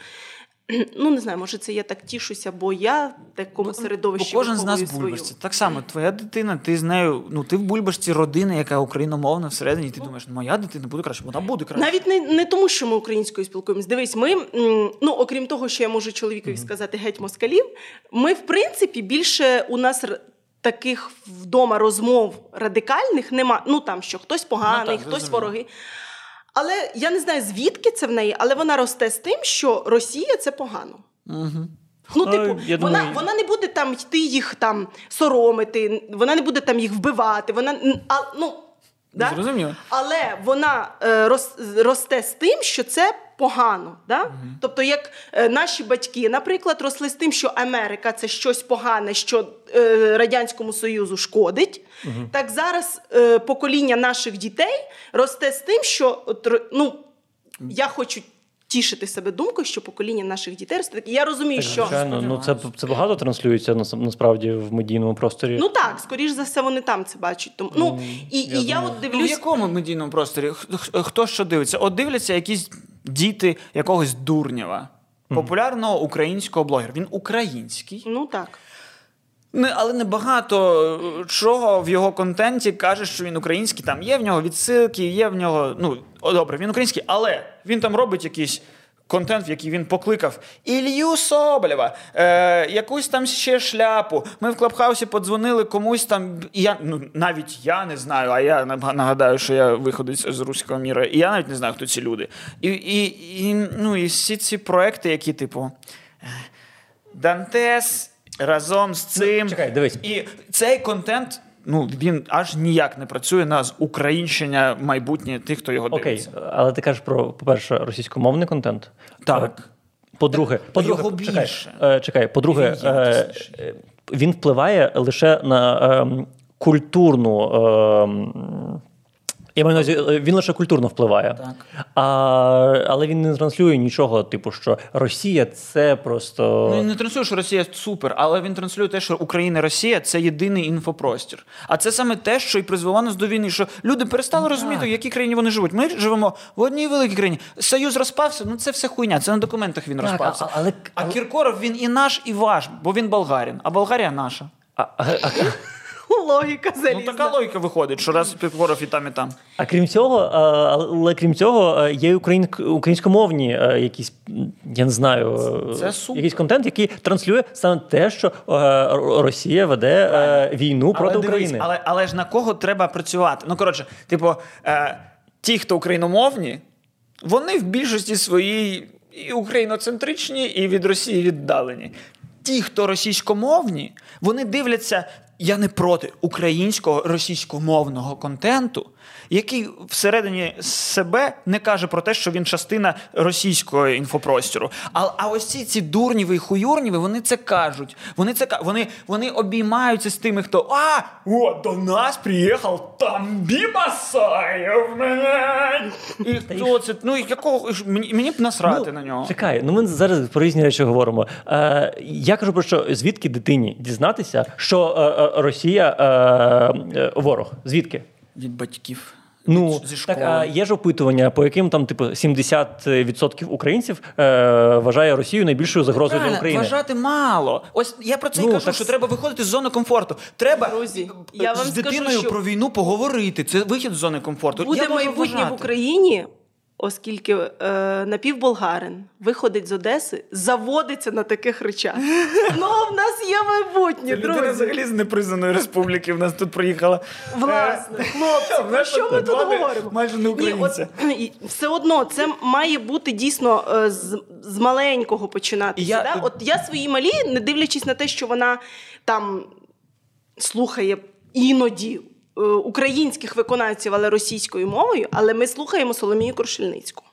Ну, не знаю, може, це я так тішуся, бо я в такому середовищі. Бо кожен з нас в бульбашці. свою. Так само, твоя дитина, ти з нею, ну ти в бульбашці родини, яка україномовна всередині, і ти думаєш, «Ну, моя дитина буде краще, вона буде краще. Навіть не, не тому, що ми українською спілкуємось. Дивись, ми, ну окрім того, що я можу чоловікові сказати геть москалів, ми, в принципі, більше у нас таких вдома розмов радикальних нема. Ну там що хтось поганий, Ну, так, хтось зрозуміло. Але я не знаю, звідки це в неї, але вона росте з тим, що Росія це погано. Угу. Ну, типу, я вона, думаю- вона не буде там йти їх там соромити, вона не буде там їх вбивати. Вона а, ну, да? Зрозуміло. Але вона е, рос, росте з тим, що це погано. Да? Тобто, як е, наші батьки, наприклад, росли з тим, що Америка це щось погане, що е, Радянському Союзу шкодить. Так зараз е, покоління наших дітей росте з тим, що от, ну, я хочу. Тішити себе думкою, що покоління наших дітей росте. Я розумію, Так, що звичайно, ну це, це багато транслюється нас- насправді в медійному просторі. ну так, скоріш за все, вони там це бачать. Тому ну і, я і я от Ну, в якому медійному просторі? Хто що дивиться? От дивляться якісь діти якогось дурнєва, популярного українського блогера. Він український, Ну так. не, але не багато е, чого в його контенті каже, що він український. Там є в нього відсилки, є в нього. Ну, о, добре, він український, але він там робить якийсь. Контент, в який він покликав Ілью Соболєва, е, якусь там ще шляпу. Ми в Клабхаусі подзвонили комусь там. І я ну навіть я не знаю, а я нагадаю, що я виходець з руського міра, і я навіть не знаю, хто ці люди. І, і, і, ну, і всі ці проекти, які, типу, е, Дантес разом з цим. чекай, дивись. І цей контент, ну він аж ніяк не працює на українщення майбутнє тих, хто його Окей, дивиться. але ти кажеш про, по-перше, російськомовний контент. Так. Е, По-друге, по-друге, його чекай, більше. е, чекай, по-друге, Він е, е, він впливає лише на е- культурну. Я маю на увазі, е, він лише культурно впливає. Так. А, але він не транслює нічого, типу, що Росія це просто. Ну, він не транслює, що Росія супер, але він транслює те, що Україна Росія це єдиний інфопростір. А це саме те, що і призвело нас до війни, що люди перестали розуміти, в якій країні вони живуть. Ми живемо в одній великій країні. Союз розпався, ну це все хуйня. Це на документах він Так, розпався. а- але- а Кіркоров він і наш, і ваш, бо він болгарин, а Болгарія наша. А, а, а, Логіка Ну, така логіка виходить, що раз Півкоров і там, і там. А крім цього, але крім цього, є україн... українськомовні якісь, я не знаю, е, Це якийсь контент, який транслює саме те, що е, Росія веде е, війну проти але, України. Дивись, але, але ж на кого треба працювати? Ну, коротше, типу, ті, хто україномовні, вони в більшості своїй і україноцентричні, і від Росії віддалені. Ті, хто російськомовні, вони дивляться. Я не проти українського російськомовного контенту, який всередині себе не каже про те, що він частина російського інфопростіру. А, а ось ці, ці дурніви і хуюрніви, вони це кажуть. Вони це вони, вони обіймаються з тими, хто а, о, до нас приїхав Тамбі Масаєв, мене. І хто це? Ну якого ж- мені, мені б насрати на нього. Чекай, ну ми зараз про різні речі говоримо. Е, я кажу про що звідки дитині дізнатися, що е, е, Росія е, е, ворог? Звідки? Від батьків. Ну зі так а є ж опитування, по яким там типу 70% українців е, вважає Росію найбільшою загрозою для України. Вважати мало. Ось я про це Ну, і кажу, так що треба виходити з зони комфорту. Треба Друзі, я я з дитиною скажу, що- про війну поговорити. Це вихід з зони комфорту. Буде я майбутнє вважати. в Україні, оскільки е, напівболгарин виходить з Одеси, заводиться на таких речах. Ну, в нас є майбутнє, людина друзі. взагалі з непризнаної республіки в нас тут приїхала. Власне, Е, хлопці, про що ми тут говоримо? майже не українця. все одно це має бути дійсно е, з, маленького починатися. Да? От я своїй малі, не дивлячись на те, що вона там слухає іноді е, українських виконавців, але російською мовою, але ми слухаємо Соломію Крушельницьку.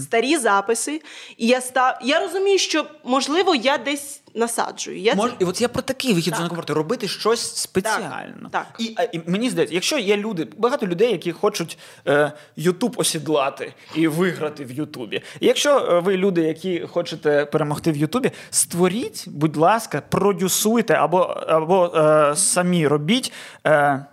Старі записи. І я став. Я розумію, що можливо я десь насаджую. Я Мож, це... і от я про такий вихід Так. зони робити щось спеціально. Так, так. І, а, і мені здається, якщо є люди, багато людей, які хочуть е, Ютуб осідлати і виграти в Ютубі. Якщо е, ви люди, які хочете перемогти в Ютубі, створіть, будь ласка, продюсуйте або, або е, самі робіть. Е,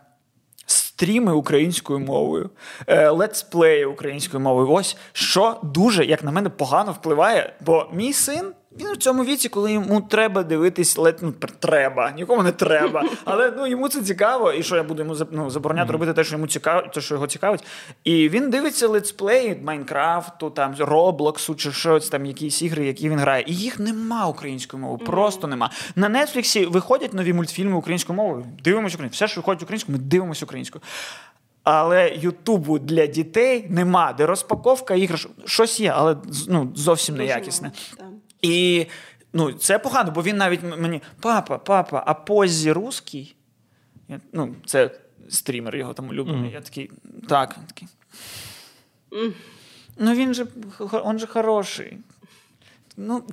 Стріми українською мовою, летсплеї українською мовою. Ось що дуже, як на мене, погано впливає. Бо мій син він у цьому віці, коли йому треба дивитись, лед, ну, треба, нікому не треба. Але ну йому це цікаво, і що я буду йому ну, забороняти робити те, що йому цікаво, те, що його цікавить. І він дивиться летсплеї Майнкрафту, там Роблоксу чи щось там, якісь ігри, які він грає. І їх нема українською мовою, просто нема. На Нетфліксі виходять нові мультфільми українською мовою. Дивимося українською. Все, що виходить українською, ми дивимося українською. Але Ютубу для дітей нема, де розпаковка ігр. Щось є, але ну, зовсім неякісне. так. І ну, це погано, бо він навіть мені: папа, папа, а позі русський? Я, ну, це стрімер його там улюблений. Я такий, так, він такий. Ну він же он же хороший. Ну,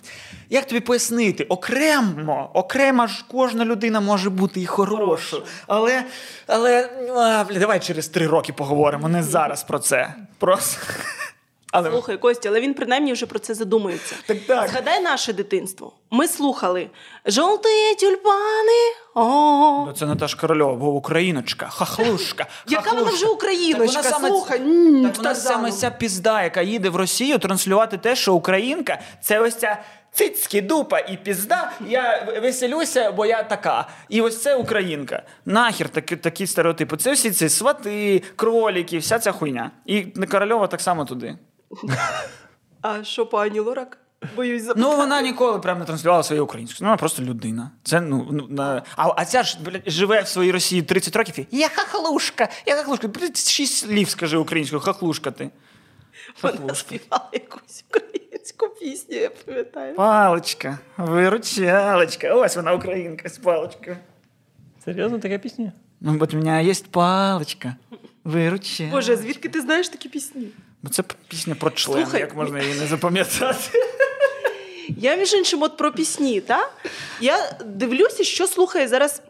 як тобі пояснити? Окремо, окремо ж кожна людина може бути і хорошою. Але, але а, бля, давай через три роки поговоримо, не зараз про це. Просто. Але Слухай, Костя, але він принаймні вже про це задумується. Так, так. Згадай наше дитинство. Ми слухали жовті тюльпани. О, Ну, це Наташа Корольова, бо україночка, хахлушка. Яка вона вже україночка, Так вона саме- слухай, Так вона саме ця пізда, яка їде в Росію, транслювати те, що українка це ось ця. Цицьки, дупа і пізда, я веселюся, бо я така. І ось це українка. Нахер такі, такі стереотипи. Це всі ці свати, кроліки, вся ця хуйня. І Корольова так само туди. А що пані Лорак? Боюсь запитати. Ну, вона ніколи прям не транслювала своє українською. Ну, вона просто людина. Це, ну, ну, на... а, а ця ж блядь, живе в своїй Росії 30 років і я хахлушка, я хахлушка. Блядь, Шість слів скажи українською, хахлушка ти. Вона співала якусь українську пісню, я пам'ятаю. Паличка, виручалочка. Ось вона українка з паличкою. Серйозно, така пісня? Ну, от у мене є паличка, виручалочка. Боже, звідки ти знаєш такі пісні? Бо це пісня про член, Слухай. як можна її не запам'ятати. Я, між іншим, от про пісні, та? Я дивлюся, що слухає зараз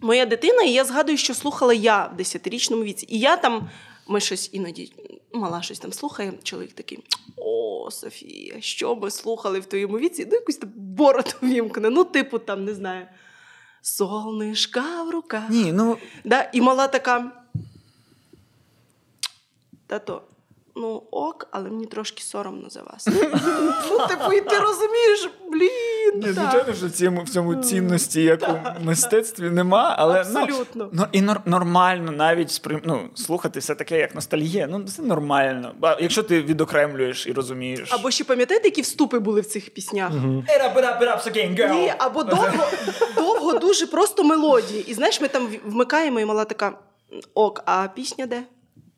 моя дитина, і я згадую, що слухала я в 10-річному віці. І я там, ми щось іноді, мала щось там слухає, чоловік такий: О, Софія, що ми слухали в твоєму віці? Ну, якусь там бороду вімкне. Ну, типу, там, не знаю, солнишка в руках. Ні, ну Да? І мала така. Тато, ну ок, але мені трошки соромно за вас. Ну, типу, і ти розумієш, блін. Ні, звичайно, що в цьому, в цьому цінності, як у мистецтві, нема, але Абсолютно. Ну, ну, і нор- нормально навіть ну, слухати все таке, як ностальгія. Ну, це нормально. Якщо ти відокремлюєш і розумієш. Або ще пам'ятаєте, які вступи були в цих піснях? Ні, або довго, довго дуже просто мелодії. І знаєш, ми там вмикаємо, і мала така ок, а пісня де?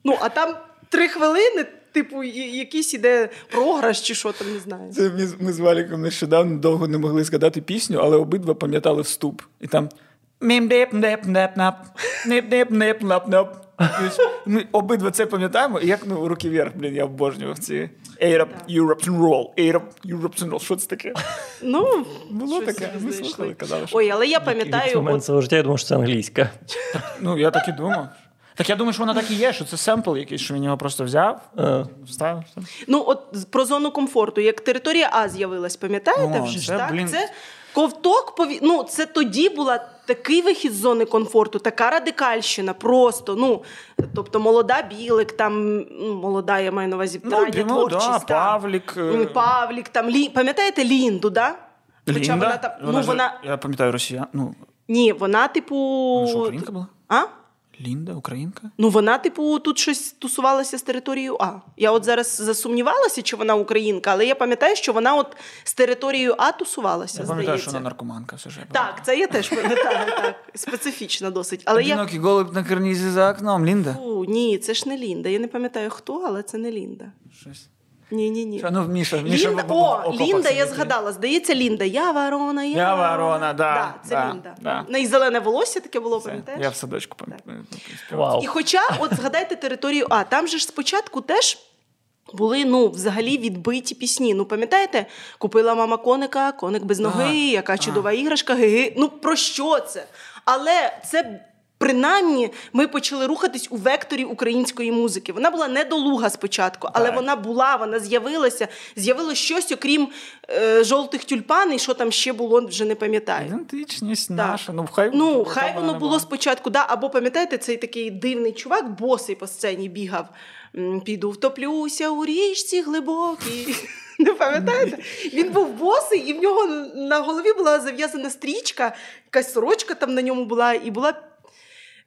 Ну, а там три хвилини, типу, якийсь іде програш чи що там, не знаю. Це ми, з- ми з Валіком нещодавно довго не могли згадати пісню, але обидва пам'ятали вступ. І там нап Ми обидва це пам'ятаємо, і як ну руки вверх, блін, я обожнював ці Arab European Roll. Arab European Roll. Що це таке? Ну, Було таке. Ми слухали, казали, що Ой, але я пам'ятаю, якийсь момент свого життя я думав, що це англійська. ну я так і думав. Так я думаю, що воно так і є, що це семпл якийсь, що він його просто взяв, вставив. ну, от про зону комфорту, як територія А з'явилась, пам'ятаєте О, вже ж, це, так? блін. Це ковток пові... ну, це тоді була такий вихід з зони комфорту, така радикальщина, просто. Ну, тобто молода білик, там ну, молода, я маю на увазі Ну, Таня, ну, да, творчість. там. Павлік. е, Павлік, там Лі... пам'ятаєте Лінду, да? Хоча Лінда? вона там, ну, ж- вона... Я пам'ятаю росіян. Ну, Ні, вона, типу. вона що, українка була? А? Лінда, українка? Ну, вона, типу, тут щось тусувалася з територією А. Я от зараз засумнівалася, чи вона українка, але я пам'ятаю, що вона от з територією А тусувалася. Я пам'ятаю, що вона наркоманка все ж. Так, це я теж пам'ятаю, так. Специфічно досить. Але я. Одинокий голуб на карнізі за окном, Лінда? Фу, ні, це ж не Лінда. Я не пам'ятаю хто, але це не Лінда. Щось. Ні, ні, ні. Ну, Міша, Міша Лінда, о, Лінда, я згадала. Здається, Лінда. Я ворона, я, Я ворона, да, Да, це да, Лінда. да. В неї зелене волосся таке було, Це, пам'ятаєш? Я в садочку пам'ятаю. Вау. І хоча, от згадайте територію А, там же ж спочатку теж. Були ну взагалі відбиті пісні. Ну пам'ятаєте, купила мама коника, коник без ноги, Так, яка чудова іграшка, гиги. Ну про що це? Але це принаймні ми почали рухатись у векторі української музики. Вона була недолуга спочатку, але Так. вона була, вона з'явилася. З'явилося щось, окрім е, жовтих тюльпан, і що там ще було, вже не пам'ятаю. Ідентичність Так. наша. Ну, хай, Ну, хай воно було була. спочатку, да, або пам'ятаєте, цей такий дивний чувак, босий по сцені бігав. Піду втоплюся у річці глибокій. Не пам'ятаєте? Він був босий, і в нього на голові була зав'язана стрічка, якась сорочка там на ньому була, і була.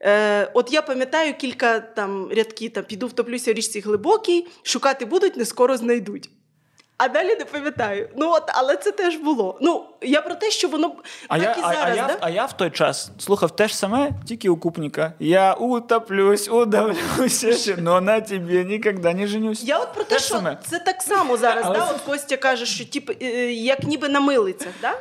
Е, от я пам'ятаю кілька там рядків, там піду втоплюся у річці глибокій, шукати будуть, не скоро знайдуть. А далі не пам'ятаю. Ну от, але це теж було. Ну, я про те, що воно А так я, і зараз, а, я, да? а я в той час слухав те ж саме, тільки у Купніка. Я утоплюсь, удавлюся, ще, но на тебе ніколи не женюсь. Я от про те, Те що саме. це так само зараз. Але да? От Костя каже, що типу, е, як ніби на милицях. Да?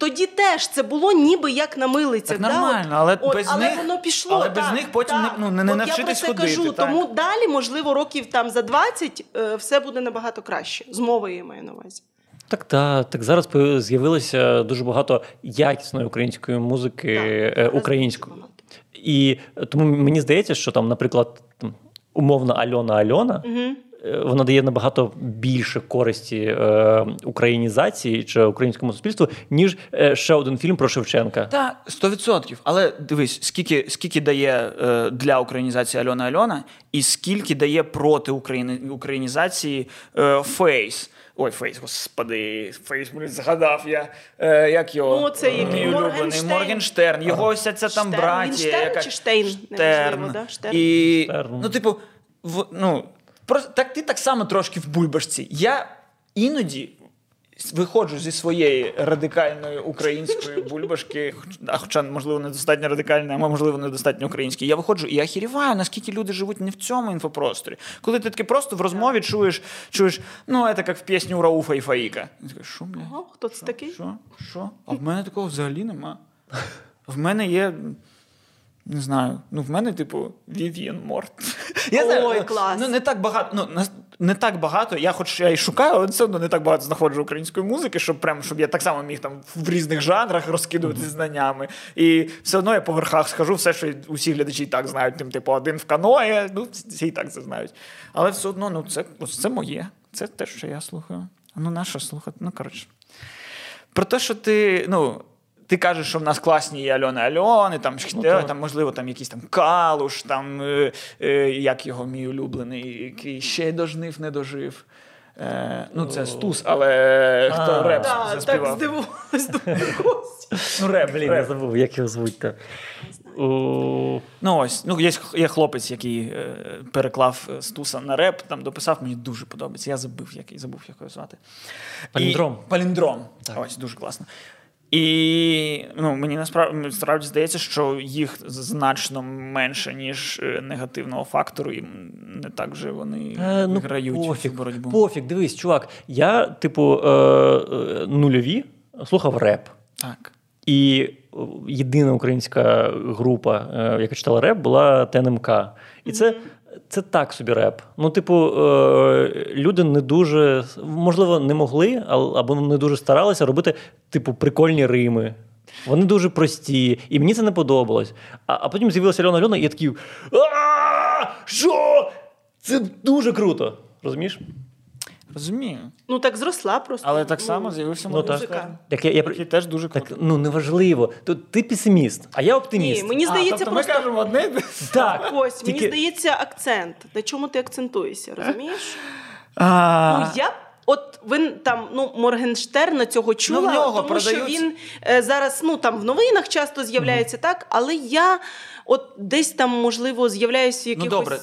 Тоді теж це було ніби як на милицях. Так нормально, да? але От, без але них- воно пішло. але без так, них потім так. не- ну, не- не От навчитись я про це ходити, кажу. так. Тому далі, можливо, років там за 20 е, все буде набагато краще. З мовою я маю на увазі. Так, та, так зараз по- з'явилося дуже багато якісної української музики, Так, е, української. І тому мені здається, що там, наприклад, там, умовна Альона Альона. е, Вона дає набагато більше користі е, українізації чи українському суспільству, ніж е, ще один фільм про Шевченка. Так, 100%. Але дивись, скільки, скільки дає е, для українізації Альона Альона, і скільки дає проти України, українізації е, Фейс. Ой, Фейс, господи, Фейс, блін, згадав я. Е, як його? Ну, це який? Мій улюблений Моргенштерн. Його ось ця там Штерн. братія. Він Штерн яка... чи Штейн? Неважливо, да? Штерн. І, Штерн. ну, типу, в, ну, так, ти так само трошки в бульбашці. Я іноді виходжу зі своєї радикальної української бульбашки, а хоча, можливо, недостатньо радикальної, а можливо, недостатньо української. Я виходжу і я охріневаю, наскільки люди живуть не в цьому інфопросторі. Коли ти таки просто в розмові чуєш, чуєш, ну, це як в пісні у Рауфа і Фаїка. І такий, що, бля? Ого, хто це такий? Що? Що? А в мене такого взагалі нема. В мене є. Не знаю. Ну, в мене, типу, Вів'єн Морт. Я знаю, Ой, ну, клас. Ну, не так багато. Ну, не так багато. Я хоч я і шукаю, але все одно не так багато знаходжу української музики, щоб прям, щоб я так само міг там в різних жанрах розкидувати знаннями. І все одно я по верхах схожу, все, що усі глядачі і так знають. Тим, типу, один в каное, ну, всі і так це знають. Але все одно, ну, це, ось це моє. Це те, що я слухаю. Ну, на що слухати? Ну, коротше. Про те, що ти, ну, ти кажеш, що в нас класні є Альони Альони, там, Ну, там можливо, там якийсь там Калуш, там, е, е, як його мій улюблений, який ще дожнив, не дожив. Е, ну, це Стус, але хто А. реп Так, так заспівав. здивувалась дуже Костя. Ну, реп, Блін, я забув, як його звуть. та О, Ну ось, ну є, є хлопець, який е, переклав е, Стуса на реп, там дописав, мені дуже подобається. Я забув, який забув, як його звати. Паліндром. І, паліндром. Ось дуже класно. І ну, мені насправді справді здається, що їх значно менше, ніж е, негативного фактору, і не так же вони Е, ну, грають пофіг, цю боротьбу. Пофіг, дивись, чувак. Я, типу, е, е, нульові слухав реп. Так. І єдина українська група, е, яка читала реп, була ТНМК. І це, це так собі реп. Ну, типу, е, люди не дуже, можливо, не могли або не дуже старалися робити, типу, прикольні рими. Вони дуже прості, і мені це не подобалось. А, а потім з'явилася Льона Льона, і я такий. «А, Що? Це дуже круто. Розумієш? Розумію. Ну так зросла просто. Але так Ну, само з'явився Ну, так. Так я, я, Який теж дуже так, ну неважливо. Тут ти песиміст, а я оптиміст. Ні, мені здається, а, тобто просто ми кажемо одне. Так, ось мені здається акцент. На чому ти акцентуєшся, розумієш? А, Ну я. От ви там ну Моргенштерна цього чула, Ну, в нього тому що він е, зараз ну там в новинах часто з'являється так, але я от десь там можливо з'являюся в Ну, добре.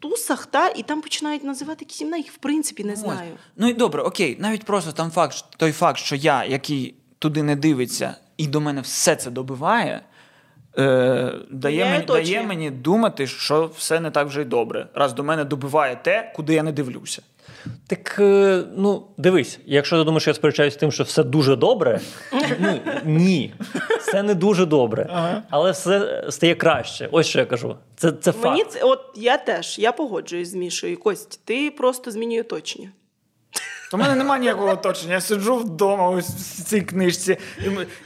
Тусах, та і там починають називати якісь імена, їх в принципі не знаю. Ну і добре, окей, навіть просто там факт, той факт, що я, який туди не дивиться, і до мене все це добиває, е, дає, мені, дає мені думати, що все не так вже й добре. Раз до мене добиває те, куди я не дивлюся. Так е, ну дивись, якщо ти думаєш, що я сперечаюсь з тим, що все дуже добре, ну ні, все не дуже добре, але все стає краще. Ось що я кажу. Це, це факт. Мені це от я теж я погоджуюсь з Мішою. Кость, ти просто змінює оточення. То в мене немає ніякого оточення. Я сиджу вдома ось в цій книжці.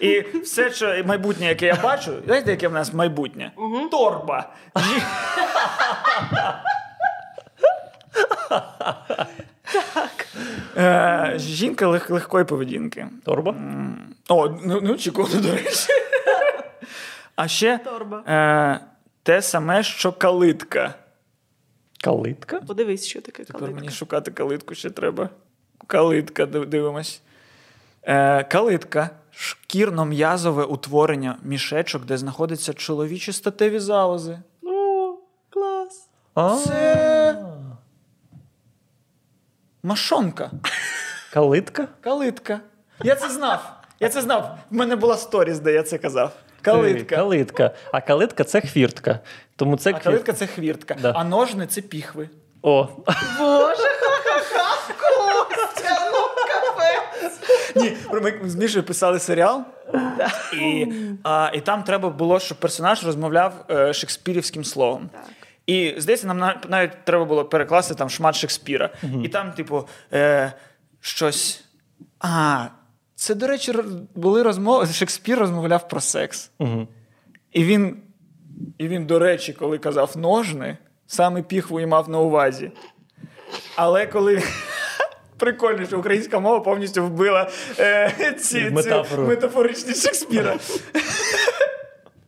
І, і все, що майбутнє, яке я бачу, знаєте, яке в нас майбутнє? Торба. Жі- Е, Жінка лег- легкої поведінки. Торба? О, ну, не очікувано, до речі. А ще Торба. е, те саме, що калитка. Калитка? Подивись, що таке Тепер калитка. мені шукати калитку ще треба. Калитка, дивимось. Е, калитка шкірно-м'язове утворення мішечок, де знаходяться чоловічі статеві залози. О, клас. А, Це машонка. Калитка? Калитка. Я це знав. Я це знав. В мене була сторіс, де я це казав. Калитка. Калитка. А калитка це хвіртка. Тому це А квіт- калитка це хвіртка, Да. а ножни це піхви. О, Боже, ха-ха-ха, Костя, ну капець. Ні, ми з Мішою писали серіал, і, а, і там треба було, щоб персонаж розмовляв е, шекспірівським словом. І здається, нам навіть треба було перекласти там шмат Шекспіра. І там, типу, е, щось. А, це, до речі, були розмови. Шекспір розмовляв про секс. угу. І він, і він, до речі, коли казав ножни, саме піхву і мав на увазі. Але коли. Прикольно, що українська мова повністю вбила е, ці, ці метафоричність Шекспіра.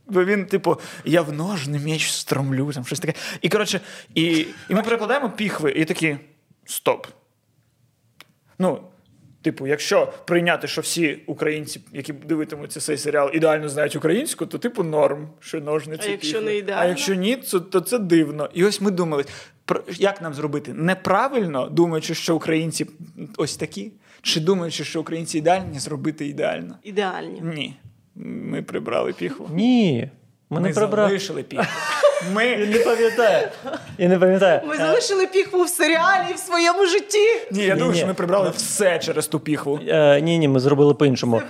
Бо він, типу, я в ножни меч стромлю, там щось таке. І коротше, і, і ми перекладаємо піхви, і такі: стоп. Ну, типу, якщо прийняти, що всі українці, які дивитимуться цей серіал, ідеально знають українську, то типу норм, що ножниці. А якщо піхви. не ідеально? А якщо ні, то, то це дивно. І ось ми думали, як нам зробити? Неправильно, думаючи, що українці ось такі, чи думаючи, що українці ідеальні, зробити ідеально? Ідеальні. Ні. Ми прибрали піхву. Ні. Ми не прибрали. залишили піхву. Ми Не пам'ятаю. Я не пам'ятаю. Ми залишили піхву в серіалі і в своєму житті. ні, я думаю, що ми прибрали все через ту піхву. Е, ні, ні, ми зробили по-іншому.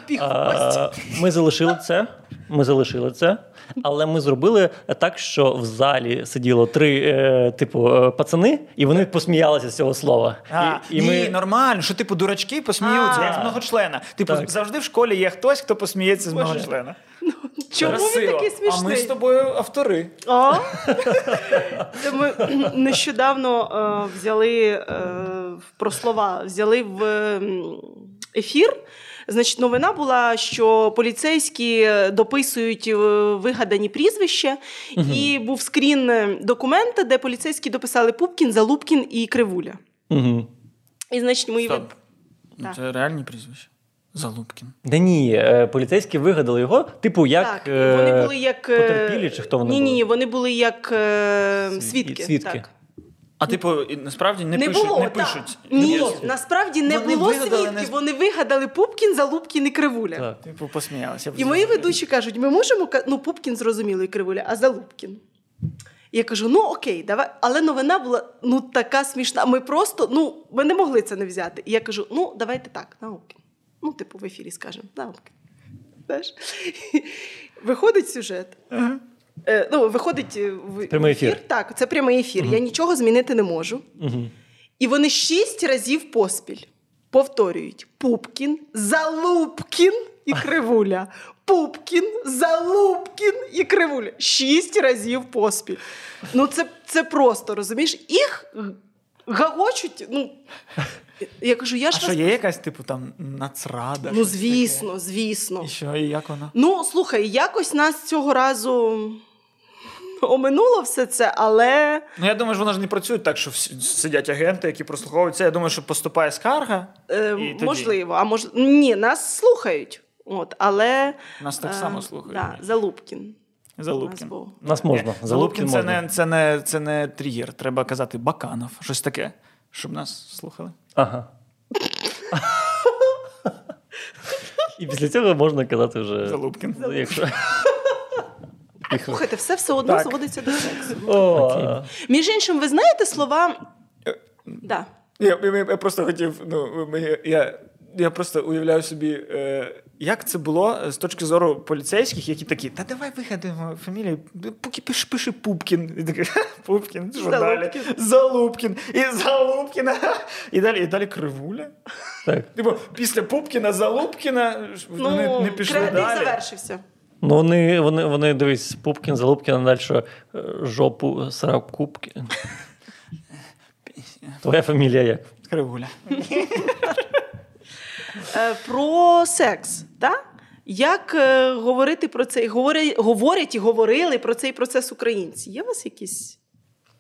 Ми залишили це. Ми залишили це, але ми зробили так, що в залі сиділо три, е, типу, е, пацани, і вони посміялися з цього слова. А, і, і ні, ми... нормально, що типу дурачки посміються, А. як з многочлена. Типу, Так. завжди в школі є хтось, хто посміється з Боже. многочлена. Чому він Красиво. такий А ми з тобою автори. А? Це ми нещодавно е, взяли е, про слова, взяли в ефір Значить, новина була, що поліцейські дописують е, вигадані прізвища, і був скрін документа, де поліцейські дописали Пупкін, Залупкін і Кривуля. Угу. І значить, мої Стоп. Так. Це реальні прізвища. Залупкін. Да ні, е, поліцейські вигадали його, типу, як. так, е, вони були як е, потерпілі, чи хто вони ні, ні, були? ні, вони були як е, свідки. свідки. Так. А типу, насправді не, Не, пишуть. було, не так. пишуть. Ні, було. насправді не Вони було вигадали свідків, не- вони вигадали Пупкін, Залупкін і Кривуля. Так. Типу, посміялися. І мої ведучі кажуть: ми можемо ну, Пупкін зрозуміло і Кривуля, а Залупкін. Я кажу: ну окей, давай. Але новина була ну така смішна. Ми просто ну ми не могли це не взяти. І я кажу: ну давайте так, Наукін. Ну, типу, в ефірі скажемо. Знаєш? Виходить сюжет. Е, ну, виходить е, в Прямий ефір. ефір. Так, це прямий ефір. Я нічого змінити не можу. Угу. І вони шість разів поспіль повторюють: Пупкін, Залупкін і Кривуля. Пупкін, Залупкін і Кривуля. Шість разів поспіль. Ну, це, це просто, розумієш? Їх гагочуть. Ну, я кажу, я А ж що є якась, типу, там нацрада? Ну, звісно, звісно. І що, і як вона? Ну, слухай, якось нас цього разу оминуло все це, але. Ну, я думаю, що вона ж не працює так, що сидять агенти, які прослуховуються. Я думаю, що поступає скарга. Е, І тоді? можливо, а мож... ні, нас слухають. От, але Нас так е, само слухають. Да, Залупкін. Залупкін. Нас. Нас можна. Залупкін це можна. не, це, не, це не тригер. Треба казати Баканов, щось таке, щоб нас слухали. Ага. І після цього можна казати вже. Залубкін. Якщо... Слухайте, все все одно Так. зводиться до сексу. О, Між іншим, ви знаєте слова. Е, Да. Я, я, я просто хотів. Ну, я, я просто уявляю собі, е, як це було з точки зору поліцейських, які такі, та давай вигадаємо фамілію, поки пиши, пиши Пупкін. І такий, Пупкін, що далі? Залупкін. І Залупкіна. І далі, і далі Кривуля. так. Типу, після Пупкіна, Залупкіна, Ну, вони не пішли креатив далі. завершився. Ну, вони, вони, вони дивись, Пупкін, Залупкін, далі е, жопу срав Купкін. Твоя фамілія як? Кривуля. Е, про секс, так? Як е, говорити про це? Говорять, говорять і говорили про цей процес українці. Є у вас якісь.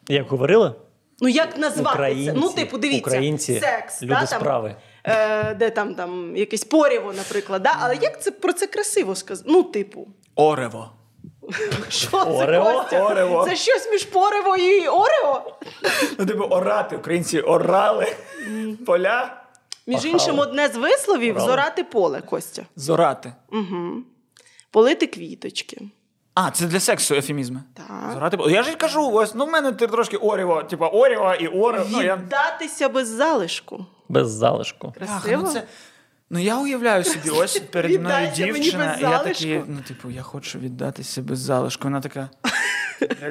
Як говорили? Ну, як назвати Українці, це? Ну, типу, дивіться, українці, секс, люди да, справи. Там, е, де там, там якесь поріво, наприклад. Да? Але як це про це красиво сказати? Ну, типу, Орево. що це Орево? Костя? Орево. Це щось між пориво і орево? Ну, типу, орати. Українці орали поля. Між Пахали. іншим, одне з висловів зорати поле, Костя. Зорати. Угу. Полити квіточки. А, це для сексу ефемізми. Так. Зорати. Я ж кажу, ось, ну в мене ти трошки оріво, типу оріво і орево. Ну, я... Віддатися без залишку. Без залишку. Красиво? ну, це... ну я уявляю собі, ось переді мною дівчина, і я такий, ну, типу, я хочу віддатися без залишку. Вона така.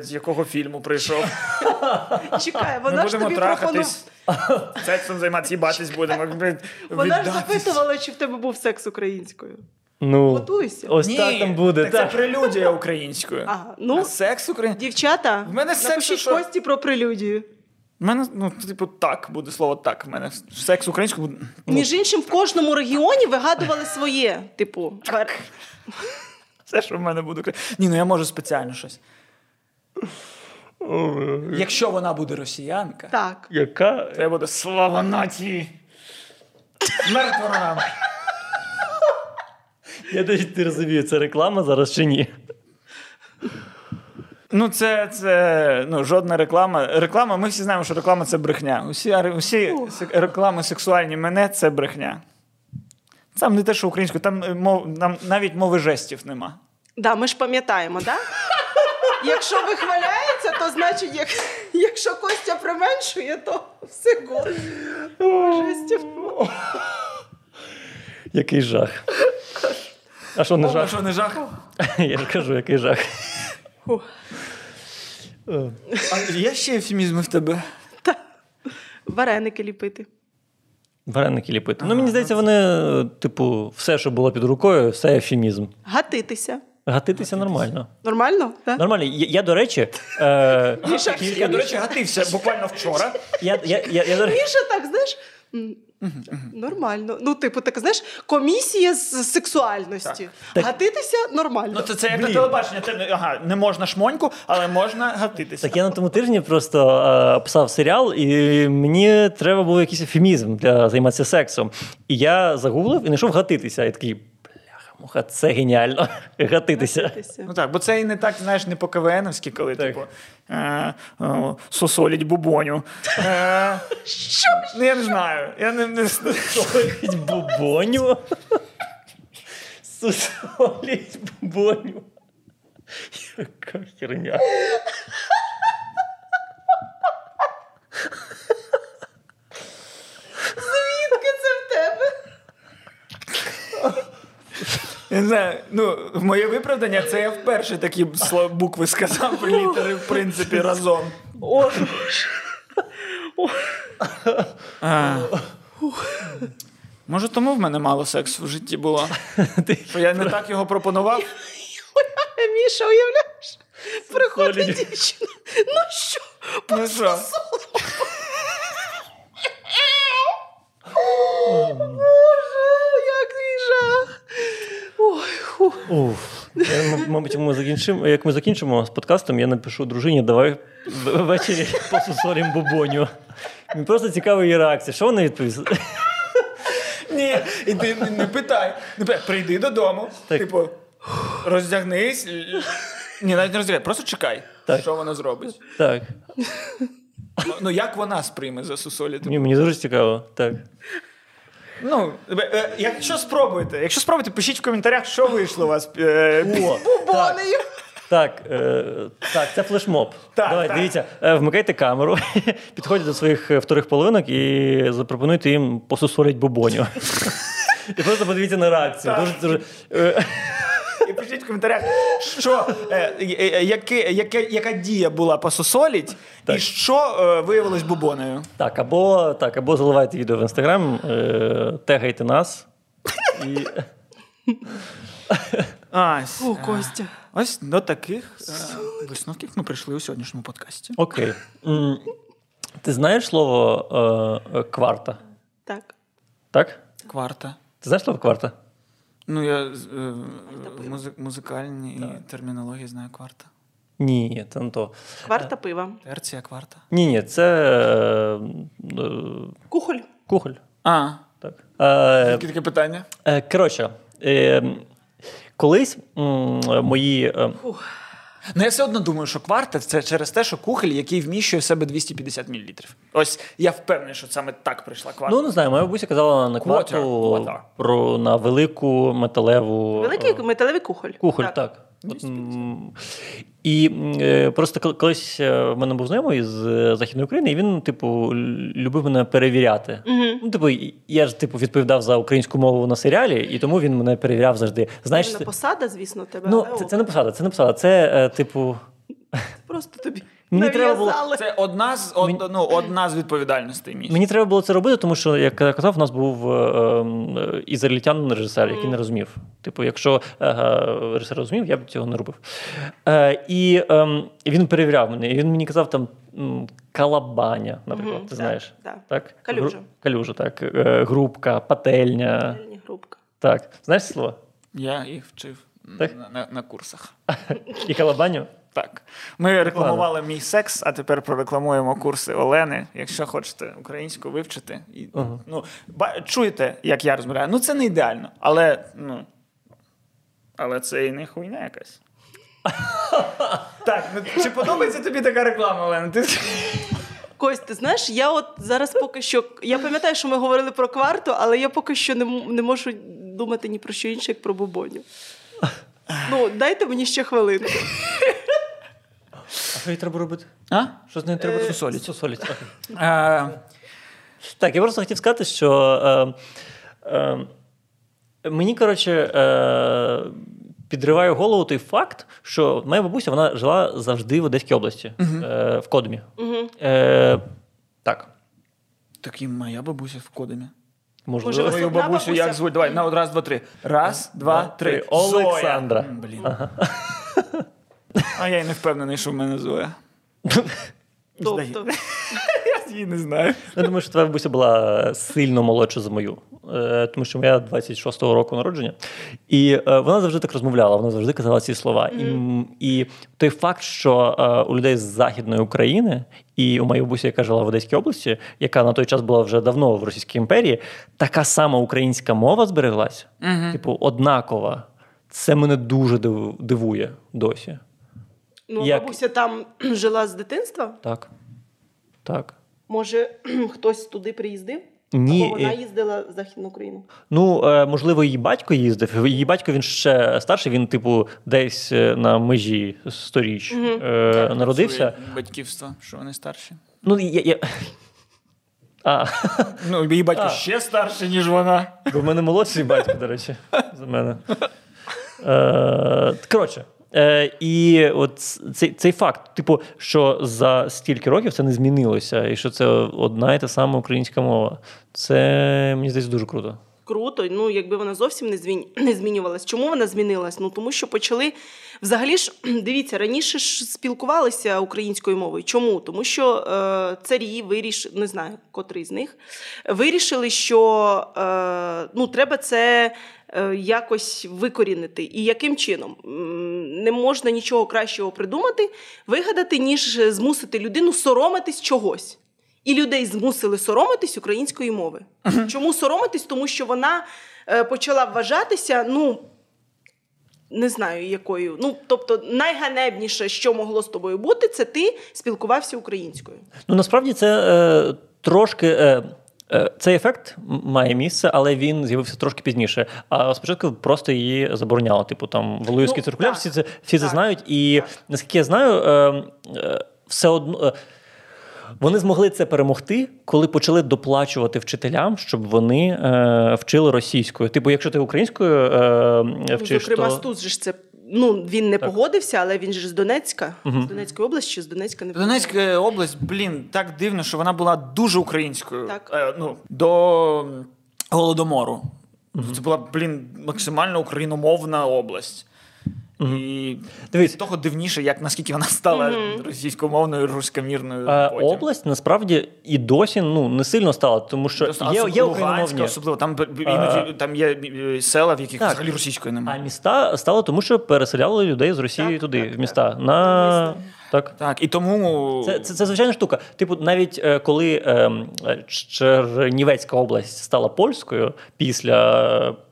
З якого фільму прийшов? Чекай, вона ж тобі пропонувала. сексом займатися, їбатись будемо. Вона ж запитувала, чи в тебе був секс українською. Ну, Готуйся. ось Ні, так там буде. Так, Так. це прелюдія українською. Ага, ну, А секс українською. дівчата, В мене секс, що- Кості про прелюдію. У мене, ну, типу, так буде слово так. В мене секс українською буде. ну, Між іншим, в кожному регіоні вигадували своє. Типу, Все, що в мене буде. Ні, ну я можу спеціально щось. Якщо вона буде росіянка, так. Яка? я буду слава нації. Смерть ворогам. Я навіть не розумію, це реклама зараз чи ні. Ну, це, це ну, жодна реклама. Реклама, ми всі знаємо, що реклама це брехня. Усі, усі реклами сексуальні мене це брехня. Там не те, що українською, там, е, мов, там навіть мови жестів нема. Да, ми ж пам'ятаємо, да? Якщо вихваляється, то значить, як... якщо Костя применшує, то все год. Який жах. А що не жах? що не жах? Я ж кажу, який жах. Е, А є ще ефемізми в тебе? Вареники ліпити. Вареники ліпити. Ну, мені здається, вони, типу, все, що було під рукою, все ефемізм. Гатитися. Гатитися нормально. Нормально? Да? Нормально. Я, я до речі, е, Міша, Я, до речі, гатився буквально вчора. я, я, я, я, до Міша так, знаєш, Нормально. Ну, типу, так знаєш, комісія з сексуальності. Так. Гатитися нормально. Ну, це, це як на телебачення. Те, ага, не можна шмоньку, але можна гатитися. Так я на тому тижні просто е, писав серіал, і мені треба був якийсь ефемізм для займатися сексом. І я загуглив і знайшов гатитися. І такий, бляха-муха, це геніально. Гатитися. Гатитися. Ну так, бо це і не так, знаєш, не по КВНовськи, коли Так. типу е, о, сосоліть бубоню. Е, Що? ну я не знаю. Я не, не Солить бубоню. Сусоліть бубоню. Яка херня. Звідки це в тебе? Я не знаю, ну, в моє виправдання, це я вперше такі букви сказав, літери, в принципі, разом. О, А. Може, тому в мене мало сексу в житті було. Що я не так його пропонував. Міша, уявляєш? Приходить дівчина. Ну що? Ну що? Боже, як жах. Ой, ху. Уф. Я, мабуть, ми закінчимо, як ми закінчимо з подкастом, я напишу дружині, давай ввечері посусолім бубоню. Мені просто цікава її реакція. Що вона відповість? Ні, і ти не, не питай. Не питай. Прийди додому, Так. типу, роздягнись. Ні, навіть не роздягай, просто чекай, Так. що вона зробить. Так. Ну, Ну, як вона сприйме за сусолі? Мені, мені дуже цікаво. Так. Ну, е, е, якщо спробуєте, якщо спробуєте, пишіть в коментарях, що вийшло у вас. е, так, Бубонею. так, е, так, це флешмоб. Так, Давай, так. дивіться, е, вмикайте камеру, підходьте до своїх е, вторих половинок і запропонуйте їм посусолить бубоню. І просто подивіться на реакцію. Дуже, дуже, е, І пишіть в коментарях, що, е, е, е, яке, яке, яка дія була пососоліть, і що е, виявилось бубоною. Так, або так, або заливайте відео в інстаграм, е, тегайте нас. І... Ось, О, е, Костя. ось до таких е, висновків ми прийшли у сьогоднішньому подкасті. Окей. М, Ти знаєш слово е, кварта? Так. Так? Кварта. Ти знаєш слово кварта? Ну, я е, музи- музикальні термінології знаю кварта. Ні, це не то. Кварта пива. Терція, кварта. Ні, ні, це е, е, Кухоль. кухоль. А, Так. Е, які таке питання? е, коротше, е, колись м, мої. е, Ну, я все одно думаю, що кварта це через те, що кухоль, який вміщує в себе 250 мл. Ось я впевнений, що саме так прийшла кварта. Ну, не знаю, моя бабуся казала на кварту про на велику металеву. Великий е, металевий кухоль. Кухоль, так. М, І е, просто колись е, в мене був знайомий з е, Західної України, і він, типу, любив мене перевіряти. Угу. Ну, типу, я ж типу відповідав за українську мову на серіалі, і тому він мене перевіряв завжди. Знаєш, це не посада, звісно, тебе. ну, це, це не посада, це не посада. Це, типу, Просто тобі Мені треба було- Це одна з од, ну, одна з відповідальностей місць. мені треба було це робити, тому що, як я казав, у нас був е, е, ізраїльтянин режисер, який не розумів. Типу, якщо е, режисер розумів, я б цього не робив. Е, і е, він перевіряв мене, і він мені казав там калабаня, наприклад, Мгм, ти так, знаєш. так. Так? Калюжа. Гру- Калюжа, так. Е, грубка, пательня. Ні, Грубка. Так. Знаєш слово? Я їх вчив Так? на, на, на курсах. І калабаню? Так. Ми рекламували мій секс, а тепер прорекламуємо курси Олени. Якщо хочете українську вивчити. І, Ага. ну, ба- чуєте, як я розмовляю. Ну, це не ідеально, але, ну, але це і не хуйня якась. так, ну, чи подобається тобі така реклама, Олена? Ти... Кость, ти знаєш, я от зараз поки що. Я пам'ятаю, що ми говорили про кварту, але я поки що не, не можу думати ні про що інше, як про бубоню. Ну, дайте мені ще хвилинку. А що їй треба робити? А? Що з нею треба робити? Сосоліть. окей. Е, Так, я просто хотів сказати, що е, е, мені, коротше, е, підриває голову той факт, що моя бабуся вона жила завжди в Одеській області, е, в Кодумі. Угу. Е, так, так і моя бабуся в Кодемі. можливо. Може, Твою бабусю бабуся. як звуть? Давай, на раз, два, три. Раз, два, три. Олександра. Блін. А я й не впевнений, що в мене Зоя. Тобто, Я її не знаю. Я думаю, що твоя бабуся була сильно молодша за мою, Е, тому що моя 26-го року народження. І е, вона завжди так розмовляла, вона завжди казала ці слова. І, м, і той факт, що е, у людей з Західної України і у моїй бабусі, яка жила в Одеській області, яка на той час була вже давно в Російській імперії, така сама українська мова збереглася, типу, однакова. Це мене дуже див- дивує досі. Ну, Як? бабуся там жила з дитинства. Так. Так. Може, хтось туди приїздив? Ні, Або вона їздила в Західну Україну. Ну, е, можливо, її батько їздив. Її батько він ще старший, він, типу, десь е, на межі сторіч е, народився. Своє Батьківство, що вони старші. Ну, я, я... А, Ну, її батько А. ще старший, ніж вона. бо в мене молодший батько, до речі, за мене. Е, коротше. Е, і от цей, цей факт, типу, що за стільки років це не змінилося, і що це одна і та сама українська мова. Це мені здається дуже круто. Круто, ну якби вона зовсім не змін... змінювалась. Чому вона змінилась? Ну тому що почали взагалі ж дивіться, раніше ж спілкувалися українською мовою. Чому? Тому що е, царі вирішили, не знаю, котрий з них вирішили, що е, ну треба це. е, Якось викорінити. І яким чином? Не можна нічого кращого придумати, вигадати, ніж змусити людину соромитись чогось. І людей змусили соромитись української мови. Чому соромитись? Тому що вона е, почала вважатися, ну. Не знаю, якою. Ну, тобто, найганебніше, що могло з тобою бути, це ти спілкувався українською. Ну насправді це е, трошки. Е, е, цей ефект має місце, але він з'явився трошки пізніше. А спочатку просто її забороняли. Типу там Валуївський Ну, циркуляр, так. всі це всі це знають. І наскільки я знаю, е, е, все одно. Вони змогли це перемогти, коли почали доплачувати вчителям, щоб вони е, вчили російською. Типу, якщо ти українською е, Ну, вчиш, Зокрема, то... Стус же ж це. Ну, він не погодився, але він же з Донецька, з Донецької області, чи з Донецька не Донецька область, блін, так дивно, що вона була дуже українською. Так. Е, ну, до голодомору. Це була, блін, максимально україномовна область. І Дивіться. того дивніше, як наскільки вона стала російськомовною, руськомірною. Е, потім. область насправді і досі ну не сильно стала, тому що Просто є, є україномовні. особливо. Там іноді е, там є е, села, в яких Так. взагалі російської А немає. міста стало тому, що переселяли людей з Росії Так, туди, так, в міста. На... Так. Так, і тому Це, це, це звичайна штука. Типу, навіть е, коли ем, е, Чернівецька область стала польською після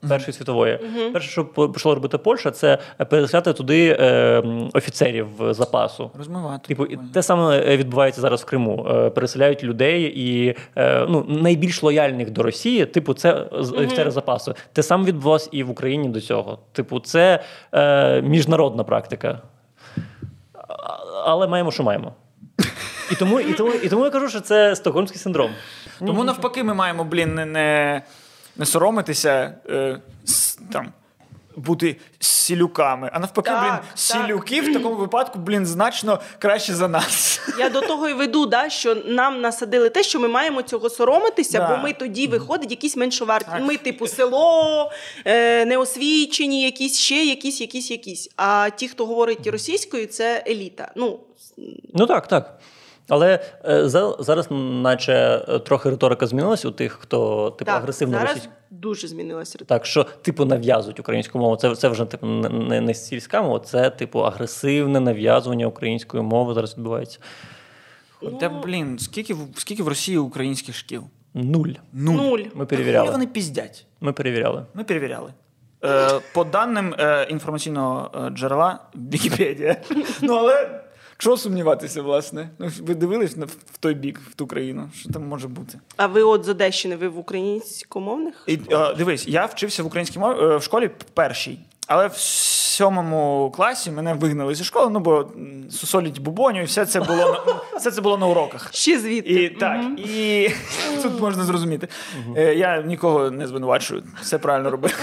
е, Першої світової, перше, що по- почала робити Польща, це переселяти туди е, офіцерів запасу. розмивати. Типу, і те саме е, відбувається зараз в Криму. Е, Переселяють людей і е, ну, найбільш лояльних до Росії, типу, це з- офіцери запасу. Те саме відбувалося і в Україні до цього. Типу, це е, міжнародна практика. Але маємо, що маємо. І тому, і, тому, і тому я кажу, що це стокгольмський синдром. Тому навпаки, ми маємо, блін, не, не, не соромитися е, с, там, бути сілюками. А навпаки, Так, блін, так. сілюки в такому випадку, блін, значно краще за нас. Я до того і веду, да, що нам насадили те, що ми маємо цього соромитися, Да. бо ми тоді виходить якісь меншоварті. Ми, типу, село, е, неосвічені, якісь ще, якісь, якісь, якісь. А ті, хто говорить російською, це еліта. Ну, Ну так, так. Але е, за, зараз, наче е, трохи риторика змінилась у тих, хто типу так, агресивно зараз російською. дуже змінилася Так, що типу нав'язують українську мову. Це, це вже типу не, не, сільська мова, це типу агресивне нав'язування української мови зараз відбувається. Та, блін, скільки, в- скільки в Росії українських шкіл? Нуль. Нуль. Нуль. Ми перевіряли. хуй вони піздять. Ми перевіряли. Ми перевіряли. Е, по даним е, інформаційного е, джерела Вікіпедія. Ну, але чого сумніватися, власне? Ну, ви дивились на, в той бік, в ту країну? Що там може бути? А ви от з Одещини, ви в українськомовних? І, е, дивись, я вчився в українській мові е, в школі першій, але в сьомому класі мене вигнали зі школи, ну бо сусоліть бубоню, і все це було на, все це було на уроках. Ще звідти. І так, і тут можна зрозуміти. Е, Я нікого не звинувачую, все правильно робив.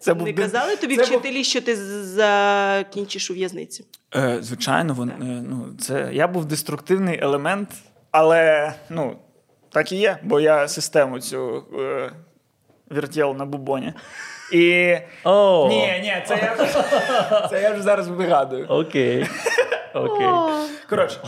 Це був Не казали тобі це був- вчителі, що ти закінчиш у в'язниці? Е, Звичайно, вон, е, ну, це, я був деструктивний елемент, але ну, так і є, бо я систему цю е, вертів на бубоні. І. О, Ні, ні, це я, це я вже зараз вигадую. окей. Окей. Коротше,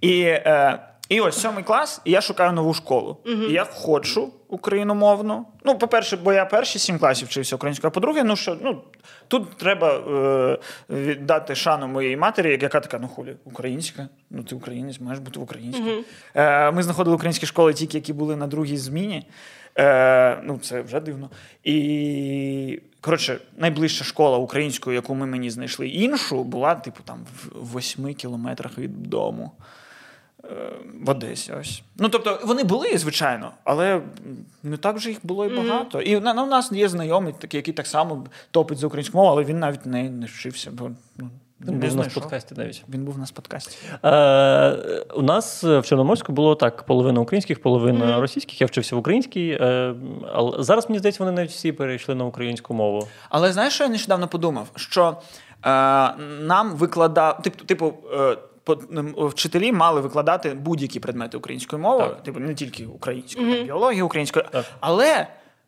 і, е, і ось сьомий клас, і я шукаю нову школу. І я хочу україномовну. Ну, по-перше, бо я перші сім класів вчився українською, а по-друге, ну що ну, тут треба е, віддати шану моїй матері, яка така, ну хулі, українська. Ну, ти українець, маєш бути українською. Е, ми знаходили українські школи тільки, які були на другій зміні. Е, ну, це вже дивно. І коротше, найближча школа українською, яку ми мені знайшли іншу, була, типу, там в восьми кілометрах від дому. Е, В Одесі, ось. Ну, тобто, вони були, звичайно, але не так вже їх було і багато. І на, ну, у нас є знайомий, такий, який так само топить за українську мову, але він навіть не, не вчився, бо ну, Він не був у нас в знайшов. подкасті навіть. Він був у нас подкасті. Е, у нас в Чорноморську було так: половина українських, половина російських. Я вчився в українській, е, але зараз мені здається, вони навіть всі перейшли на українську мову. Але знаєш, що я нещодавно подумав? Що е, нам викладав, типу, типу е, вчителі мали викладати будь-які предмети українською мовою, Так. типу не тільки українською, там, біологію українською, Так. але.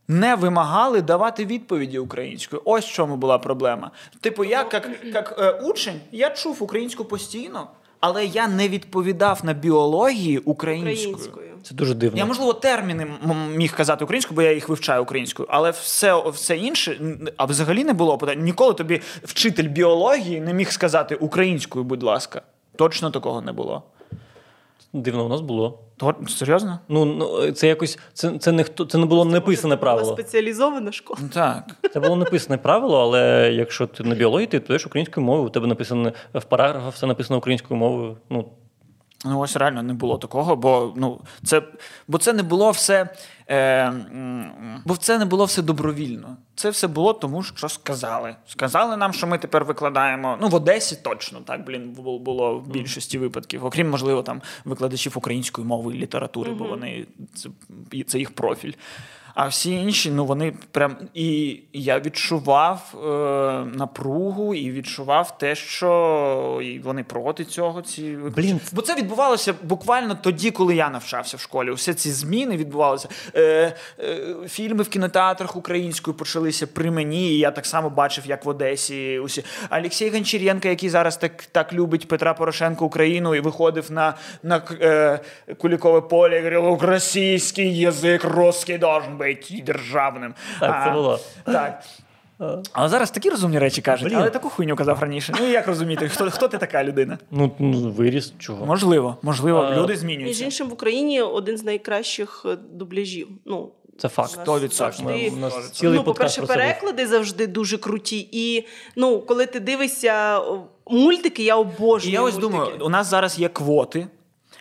Не вимагали давати відповіді українською. Ось в чому була проблема. Типу, я як, як е, учень, я чув українську постійно, але я не відповідав на біології українською. Українською. Це дуже дивно. Я, можливо, терміни м- міг казати українською, бо я їх вивчаю українською, але все, все інше, а взагалі не було питань. Ніколи тобі вчитель біології не міг сказати українською, будь ласка. Точно такого не було. Дивно, у нас було. То, серйозно? Ну, ну це якось це, це не хто це не було написане Була правило. спеціалізована школа. Ну, Так. Це було написане правило, але якщо ти на біології, ти відповідаєш українською мовою, у тебе написано в параграфах все написано українською мовою. Ну Ну, ось реально не було такого, бо ну це бо це не було все. Е, бо це не було все добровільно. Це все було тому, що сказали. Сказали нам, що ми тепер викладаємо. Ну, в Одесі точно так, блін, було в більшості випадків. Окрім, можливо, там викладачів української мови і літератури, бо вони це, це їх профіль. А всі інші, ну вони прям. І я відчував е, напругу і відчував те, що і вони проти цього. Ці Блін. Бо це відбувалося буквально тоді, коли я навчався в школі. Усе ці зміни відбувалися. Е, е, фільми в кінотеатрах українською почалися при мені. І я так само бачив, як в Одесі. Усі Олексій Гончаренко, який зараз так, так любить Петра Порошенка Україну, і виходив на, на е, Кулікове поле і говорив, російський язик русський должен бути державним. Так, це А, було. Так. Але зараз такі розумні речі кажуть, Блін. але таку хуйню казав раніше. Ну як розуміти, хто, хто ти така людина? ну, ну виріс чого. Можливо, можливо, А, люди Між змінюються. іншим, в Україні один з найкращих е, дубляжів. Ну, Це факт. у нас 100%. завжди- Ми- у нас цілий ну, це був. переклади завжди дуже круті. І ну, коли ти дивишся мультики, я І я ось мультики. думаю, у нас зараз є квоти.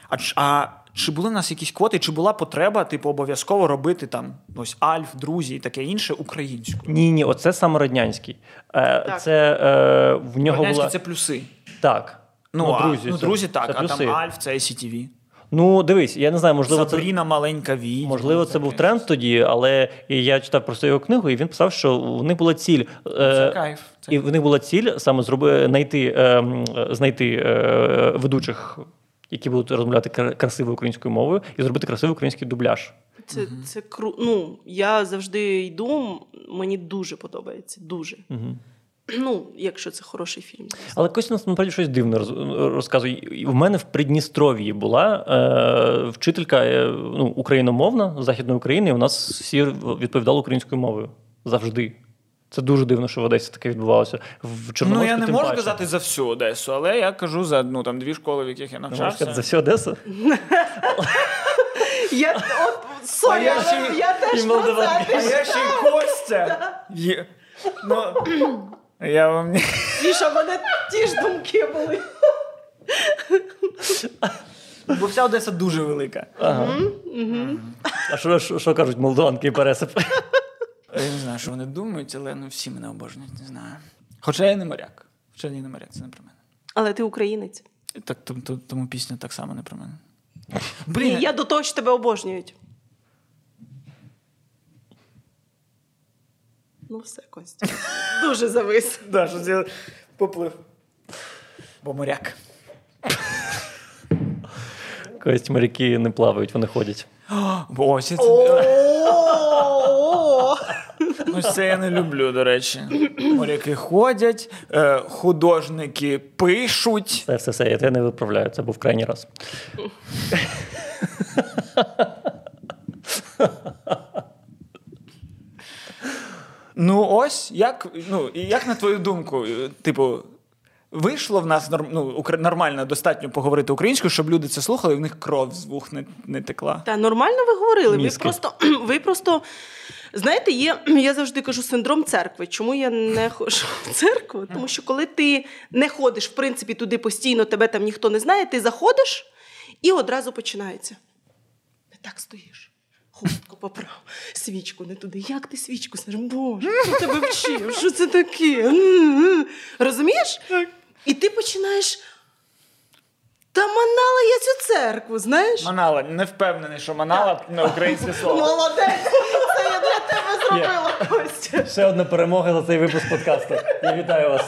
А, а чи були в нас якісь квоти, чи була потреба, типу, обов'язково робити там ось Альф, друзі і таке інше українською? Ні, ні, оце саме радянський. Е, Так. це е, в нього була це плюси. так. Ну, а, друзі, ну, це- друзі так, це а плюси. там Альф це ICTV. Ну, дивись, я не знаю, можливо, це Сабріна маленька відьма. Можливо, це був тренд тоді, але і я читав просто його книгу, і він писав, що в них була ціль. Це е, кайф. Це І в них була ціль саме зроби, знайти, е, м, знайти е, ведучих, які будуть розмовляти кра- красивою українською мовою, і зробити красивий український дубляж. Це, це кру... Ну, я завжди йду, мені дуже подобається. Дуже. Ну, якщо це хороший фільм. Але Костя нас насправді щось дивне розказує. В мене в Придністров'ї була е, вчителька е, ну, україномовна з Західної України, і у нас всі відповідали українською мовою завжди. Це дуже дивно, що в Одесі таке відбувалося. В Ну, я не тим можу паче. казати за всю Одесу, але я кажу за ну, там, дві школи, в яких я Не можеш навчався. сказати за всю Одесу? Я, от, sorry, я ще- я теж. А я ще й Костя. Ну, я вам не. Міша, в мене ті ж думки були. Бо вся Одеса дуже велика. Ага. А що, кажуть молдаванки і пересип? Я не знаю, що вони думають, але ну, всі мене обожнюють, не знаю. Хоча я не моряк. Хоча я не моряк, це не про мене. Але ти українець. Так, тому, тому- тому пісня так само не про мене. Ні, Блін, я до того, що тебе обожнюють. Ну, все, Костя. Дуже завис. Да, що я поплив. Бо моряк. Кость моряки не плавають, вони ходять. Ось це. Ну, це я не люблю, до речі. Моряки ходять, е, художники пишуть. Все, все, все, я тебе не виправляю. Це був крайній раз. Ну, ось як, ну, як на твою думку, е, типу, вийшло в нас ну, укр- нормально достатньо поговорити українською, щоб люди це слухали, і в них кров з вух не, не текла. Та нормально ви говорили. Ви просто, ви просто знаєте, є, я завжди кажу синдром церкви. Чому я не ходжу в церкву? Тому що коли ти не ходиш, в принципі, туди постійно, тебе там ніхто не знає, ти заходиш і одразу починається. Не так стоїш. Хустку поправ, свічку не туди. Як ти свічку? Боже, хто тебе вчив? Що це таке? М-м-м». Розумієш? І ти починаєш. Та манала я цю церкву, знаєш? Манала, не впевнений, що манала на українське слово. Молодець! Це я для тебе зробила, Костя. Ще одна перемога за цей випуск подкасту. Я вітаю вас.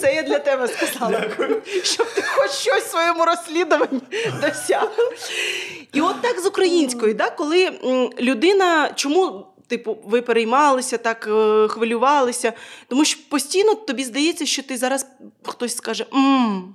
Це я для тебе сказала. Щоб ти хоч щось в своєму розслідуванні досяг. І от так з українською, да, коли людина, чому. Типу, ви переймалися, так е, хвилювалися, тому що постійно тобі здається, що ти зараз хтось скаже: «М,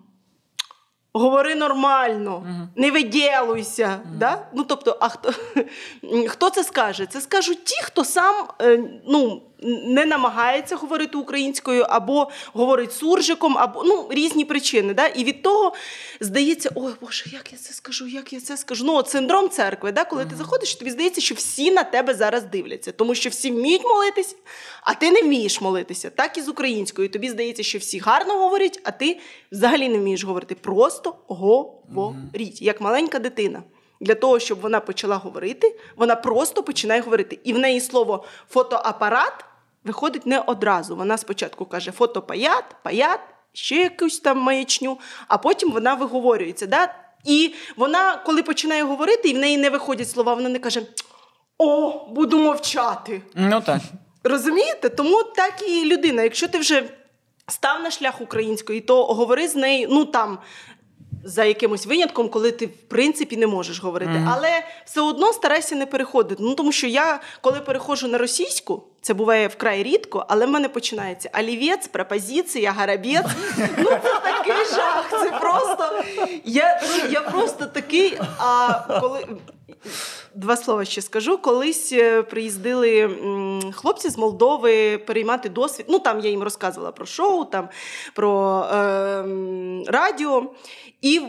говори нормально, не виділуйся. Да? Ну, тобто, а хто, хто це скаже? Це скажуть ті, хто сам е, ну, не намагається говорити українською, або говорить суржиком, або ну, різні причини. Да? І від того здається, ой Боже, як я це скажу, як я це скажу. Ну, от синдром церкви, да? коли ти заходиш, тобі здається, що всі на тебе зараз дивляться, тому що всі вміють молитись, а ти не вмієш молитися. Так і з українською. Тобі здається, що всі гарно говорять, а ти взагалі не вмієш говорити. Просто говоріть, як маленька дитина. Для того, щоб вона почала говорити, вона просто починає говорити. І в неї слово фотоапарат виходить не одразу. Вона спочатку каже фотопаят, паят, ще якусь там маячню, а потім вона виговорюється. Да? І вона, коли починає говорити, і в неї не виходять слова, вона не каже: О, буду мовчати. Ну так. Розумієте? Тому так і людина. Якщо ти вже став на шлях української, то говори з нею, ну там. За якимось винятком, коли ти в принципі не можеш говорити, але все одно старайся не переходити. Ну тому що я, коли переходжу на російську, це буває вкрай рідко, але в мене починається олівець, пропозиція, гарабець. Ну це такий жах. Це просто я, я просто такий. А коли Два слова ще скажу. Колись е, приїздили хлопці з Молдови переймати досвід. Ну там я їм розказувала про шоу, там про е, радіо. І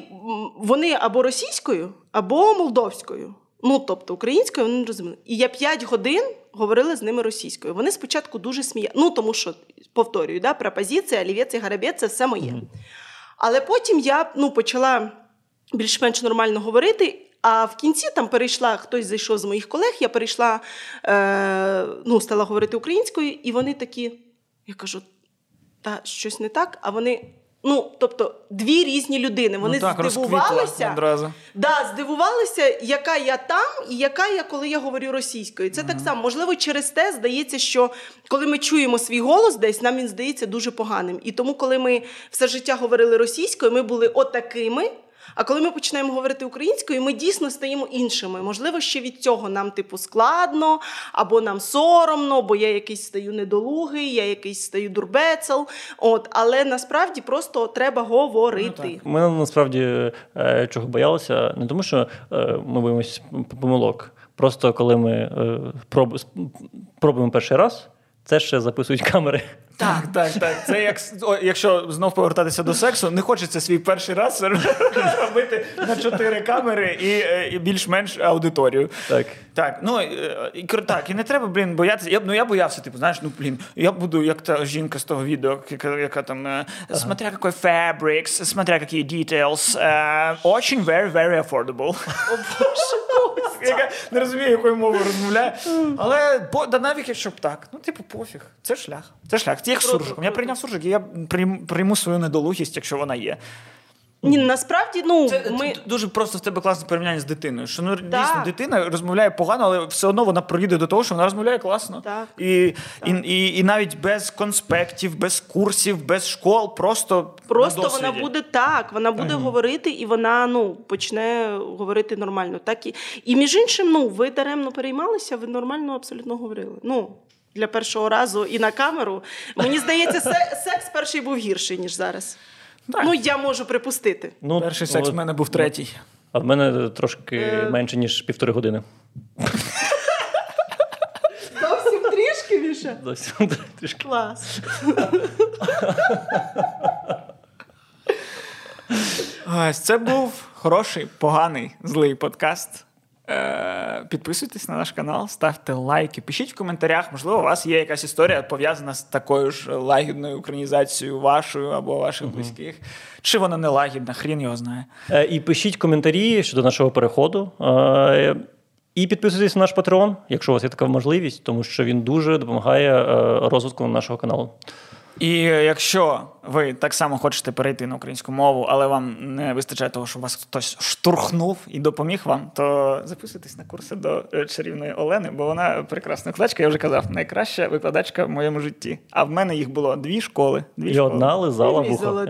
вони або російською, або молдовською. Ну, тобто українською вони не розуміли. І я 5 годин говорила з ними російською. Вони спочатку дуже сміялися. Ну, тому що, повторюю, да, пропозиція, олівець і гарабець це все моє. Але потім я ну, почала більш-менш нормально говорити. А в кінці там перейшла хтось зайшов з моїх колег, я перейшла, е, ну, стала говорити українською, і вони такі, я кажу, та щось не так, а вони. Ну, тобто, дві різні людини. Вони ну, так, здивувалися. одразу. Да, здивувалися, яка я там і яка я, коли я говорю російською. Це так само. Можливо, через те здається, що коли ми чуємо свій голос десь, нам він здається дуже поганим. І тому, коли ми все життя говорили російською, ми були отакими. А коли ми починаємо говорити українською, ми дійсно стаємо іншими. Можливо, ще від цього нам типу складно, або нам соромно, бо я якийсь стаю недолугий, я якийсь стаю дурбецел. От, але насправді просто треба говорити. Ми насправді е, чого боялися, не тому, що е, ми боїмося помилок. Просто коли ми е, проб, пробуємо перший раз, це ще записують камери. Так, так, так. Це як якщо знов повертатися до сексу, не хочеться свій перший раз робити на чотири камери і, е, і більш-менш аудиторію. Так. Так, ну е, і так, і не треба, блін, боятися. Я, ну я боявся, типу, знаєш, ну блін, я буду як та жінка з того відео, яка, яка там е, смотря какой fabrics, смотря какие details, е, очень very, very affordable. О Боже, Яка не розуміє, якою мовою розмовляє. Але бо да навіть якщо б так, ну типу, пофіг. Це шлях. Це шлях. Круто, суржиком. Я прийняв суржик, і я прийму свою недолугість, якщо вона є. Ні, насправді, ну Це ми. дуже просто в тебе класне порівняння з дитиною. Що ну Так. дійсно дитина розмовляє погано, але все одно вона прийде до того, що вона розмовляє класно. Так. І, І, і, і навіть без конспектів, без курсів, без школ, просто Просто на вона буде так, вона буде говорити, і вона ну почне говорити нормально. Так і, і між іншим, ну ви даремно переймалися, ви нормально абсолютно говорили. Ну для першого разу і на камеру. Мені здається, секс перший був гірший ніж зараз. Так. Ну я можу припустити. Ну, Перший секс от, в мене був третій. А в мене трошки Е. менше, ніж півтори години. Зовсім трішки більше. Зовсім трішки. Клас. Ось це був хороший, поганий, злий подкаст. Е, підписуйтесь на наш канал, ставте лайки, пишіть в коментарях. Можливо, у вас є якась історія пов'язана з такою ж лагідною українізацією вашою або ваших близьких. Чи вона не лагідна, хрін його знає. Е, І пишіть коментарі щодо нашого переходу. Е, І підписуйтесь на наш Patreon, якщо у вас є така можливість, тому що він дуже допомагає розвитку нашого каналу. І якщо ви так само хочете перейти на українську мову, але вам не вистачає того, що вас хтось штурхнув і допоміг вам, то записуйтесь на курси до е, чарівної Олени, бо вона прекрасна викладачка, я вже казав, найкраща викладачка в моєму житті. А в мене їх було дві школи. Дві І школи. одна лизала вухо.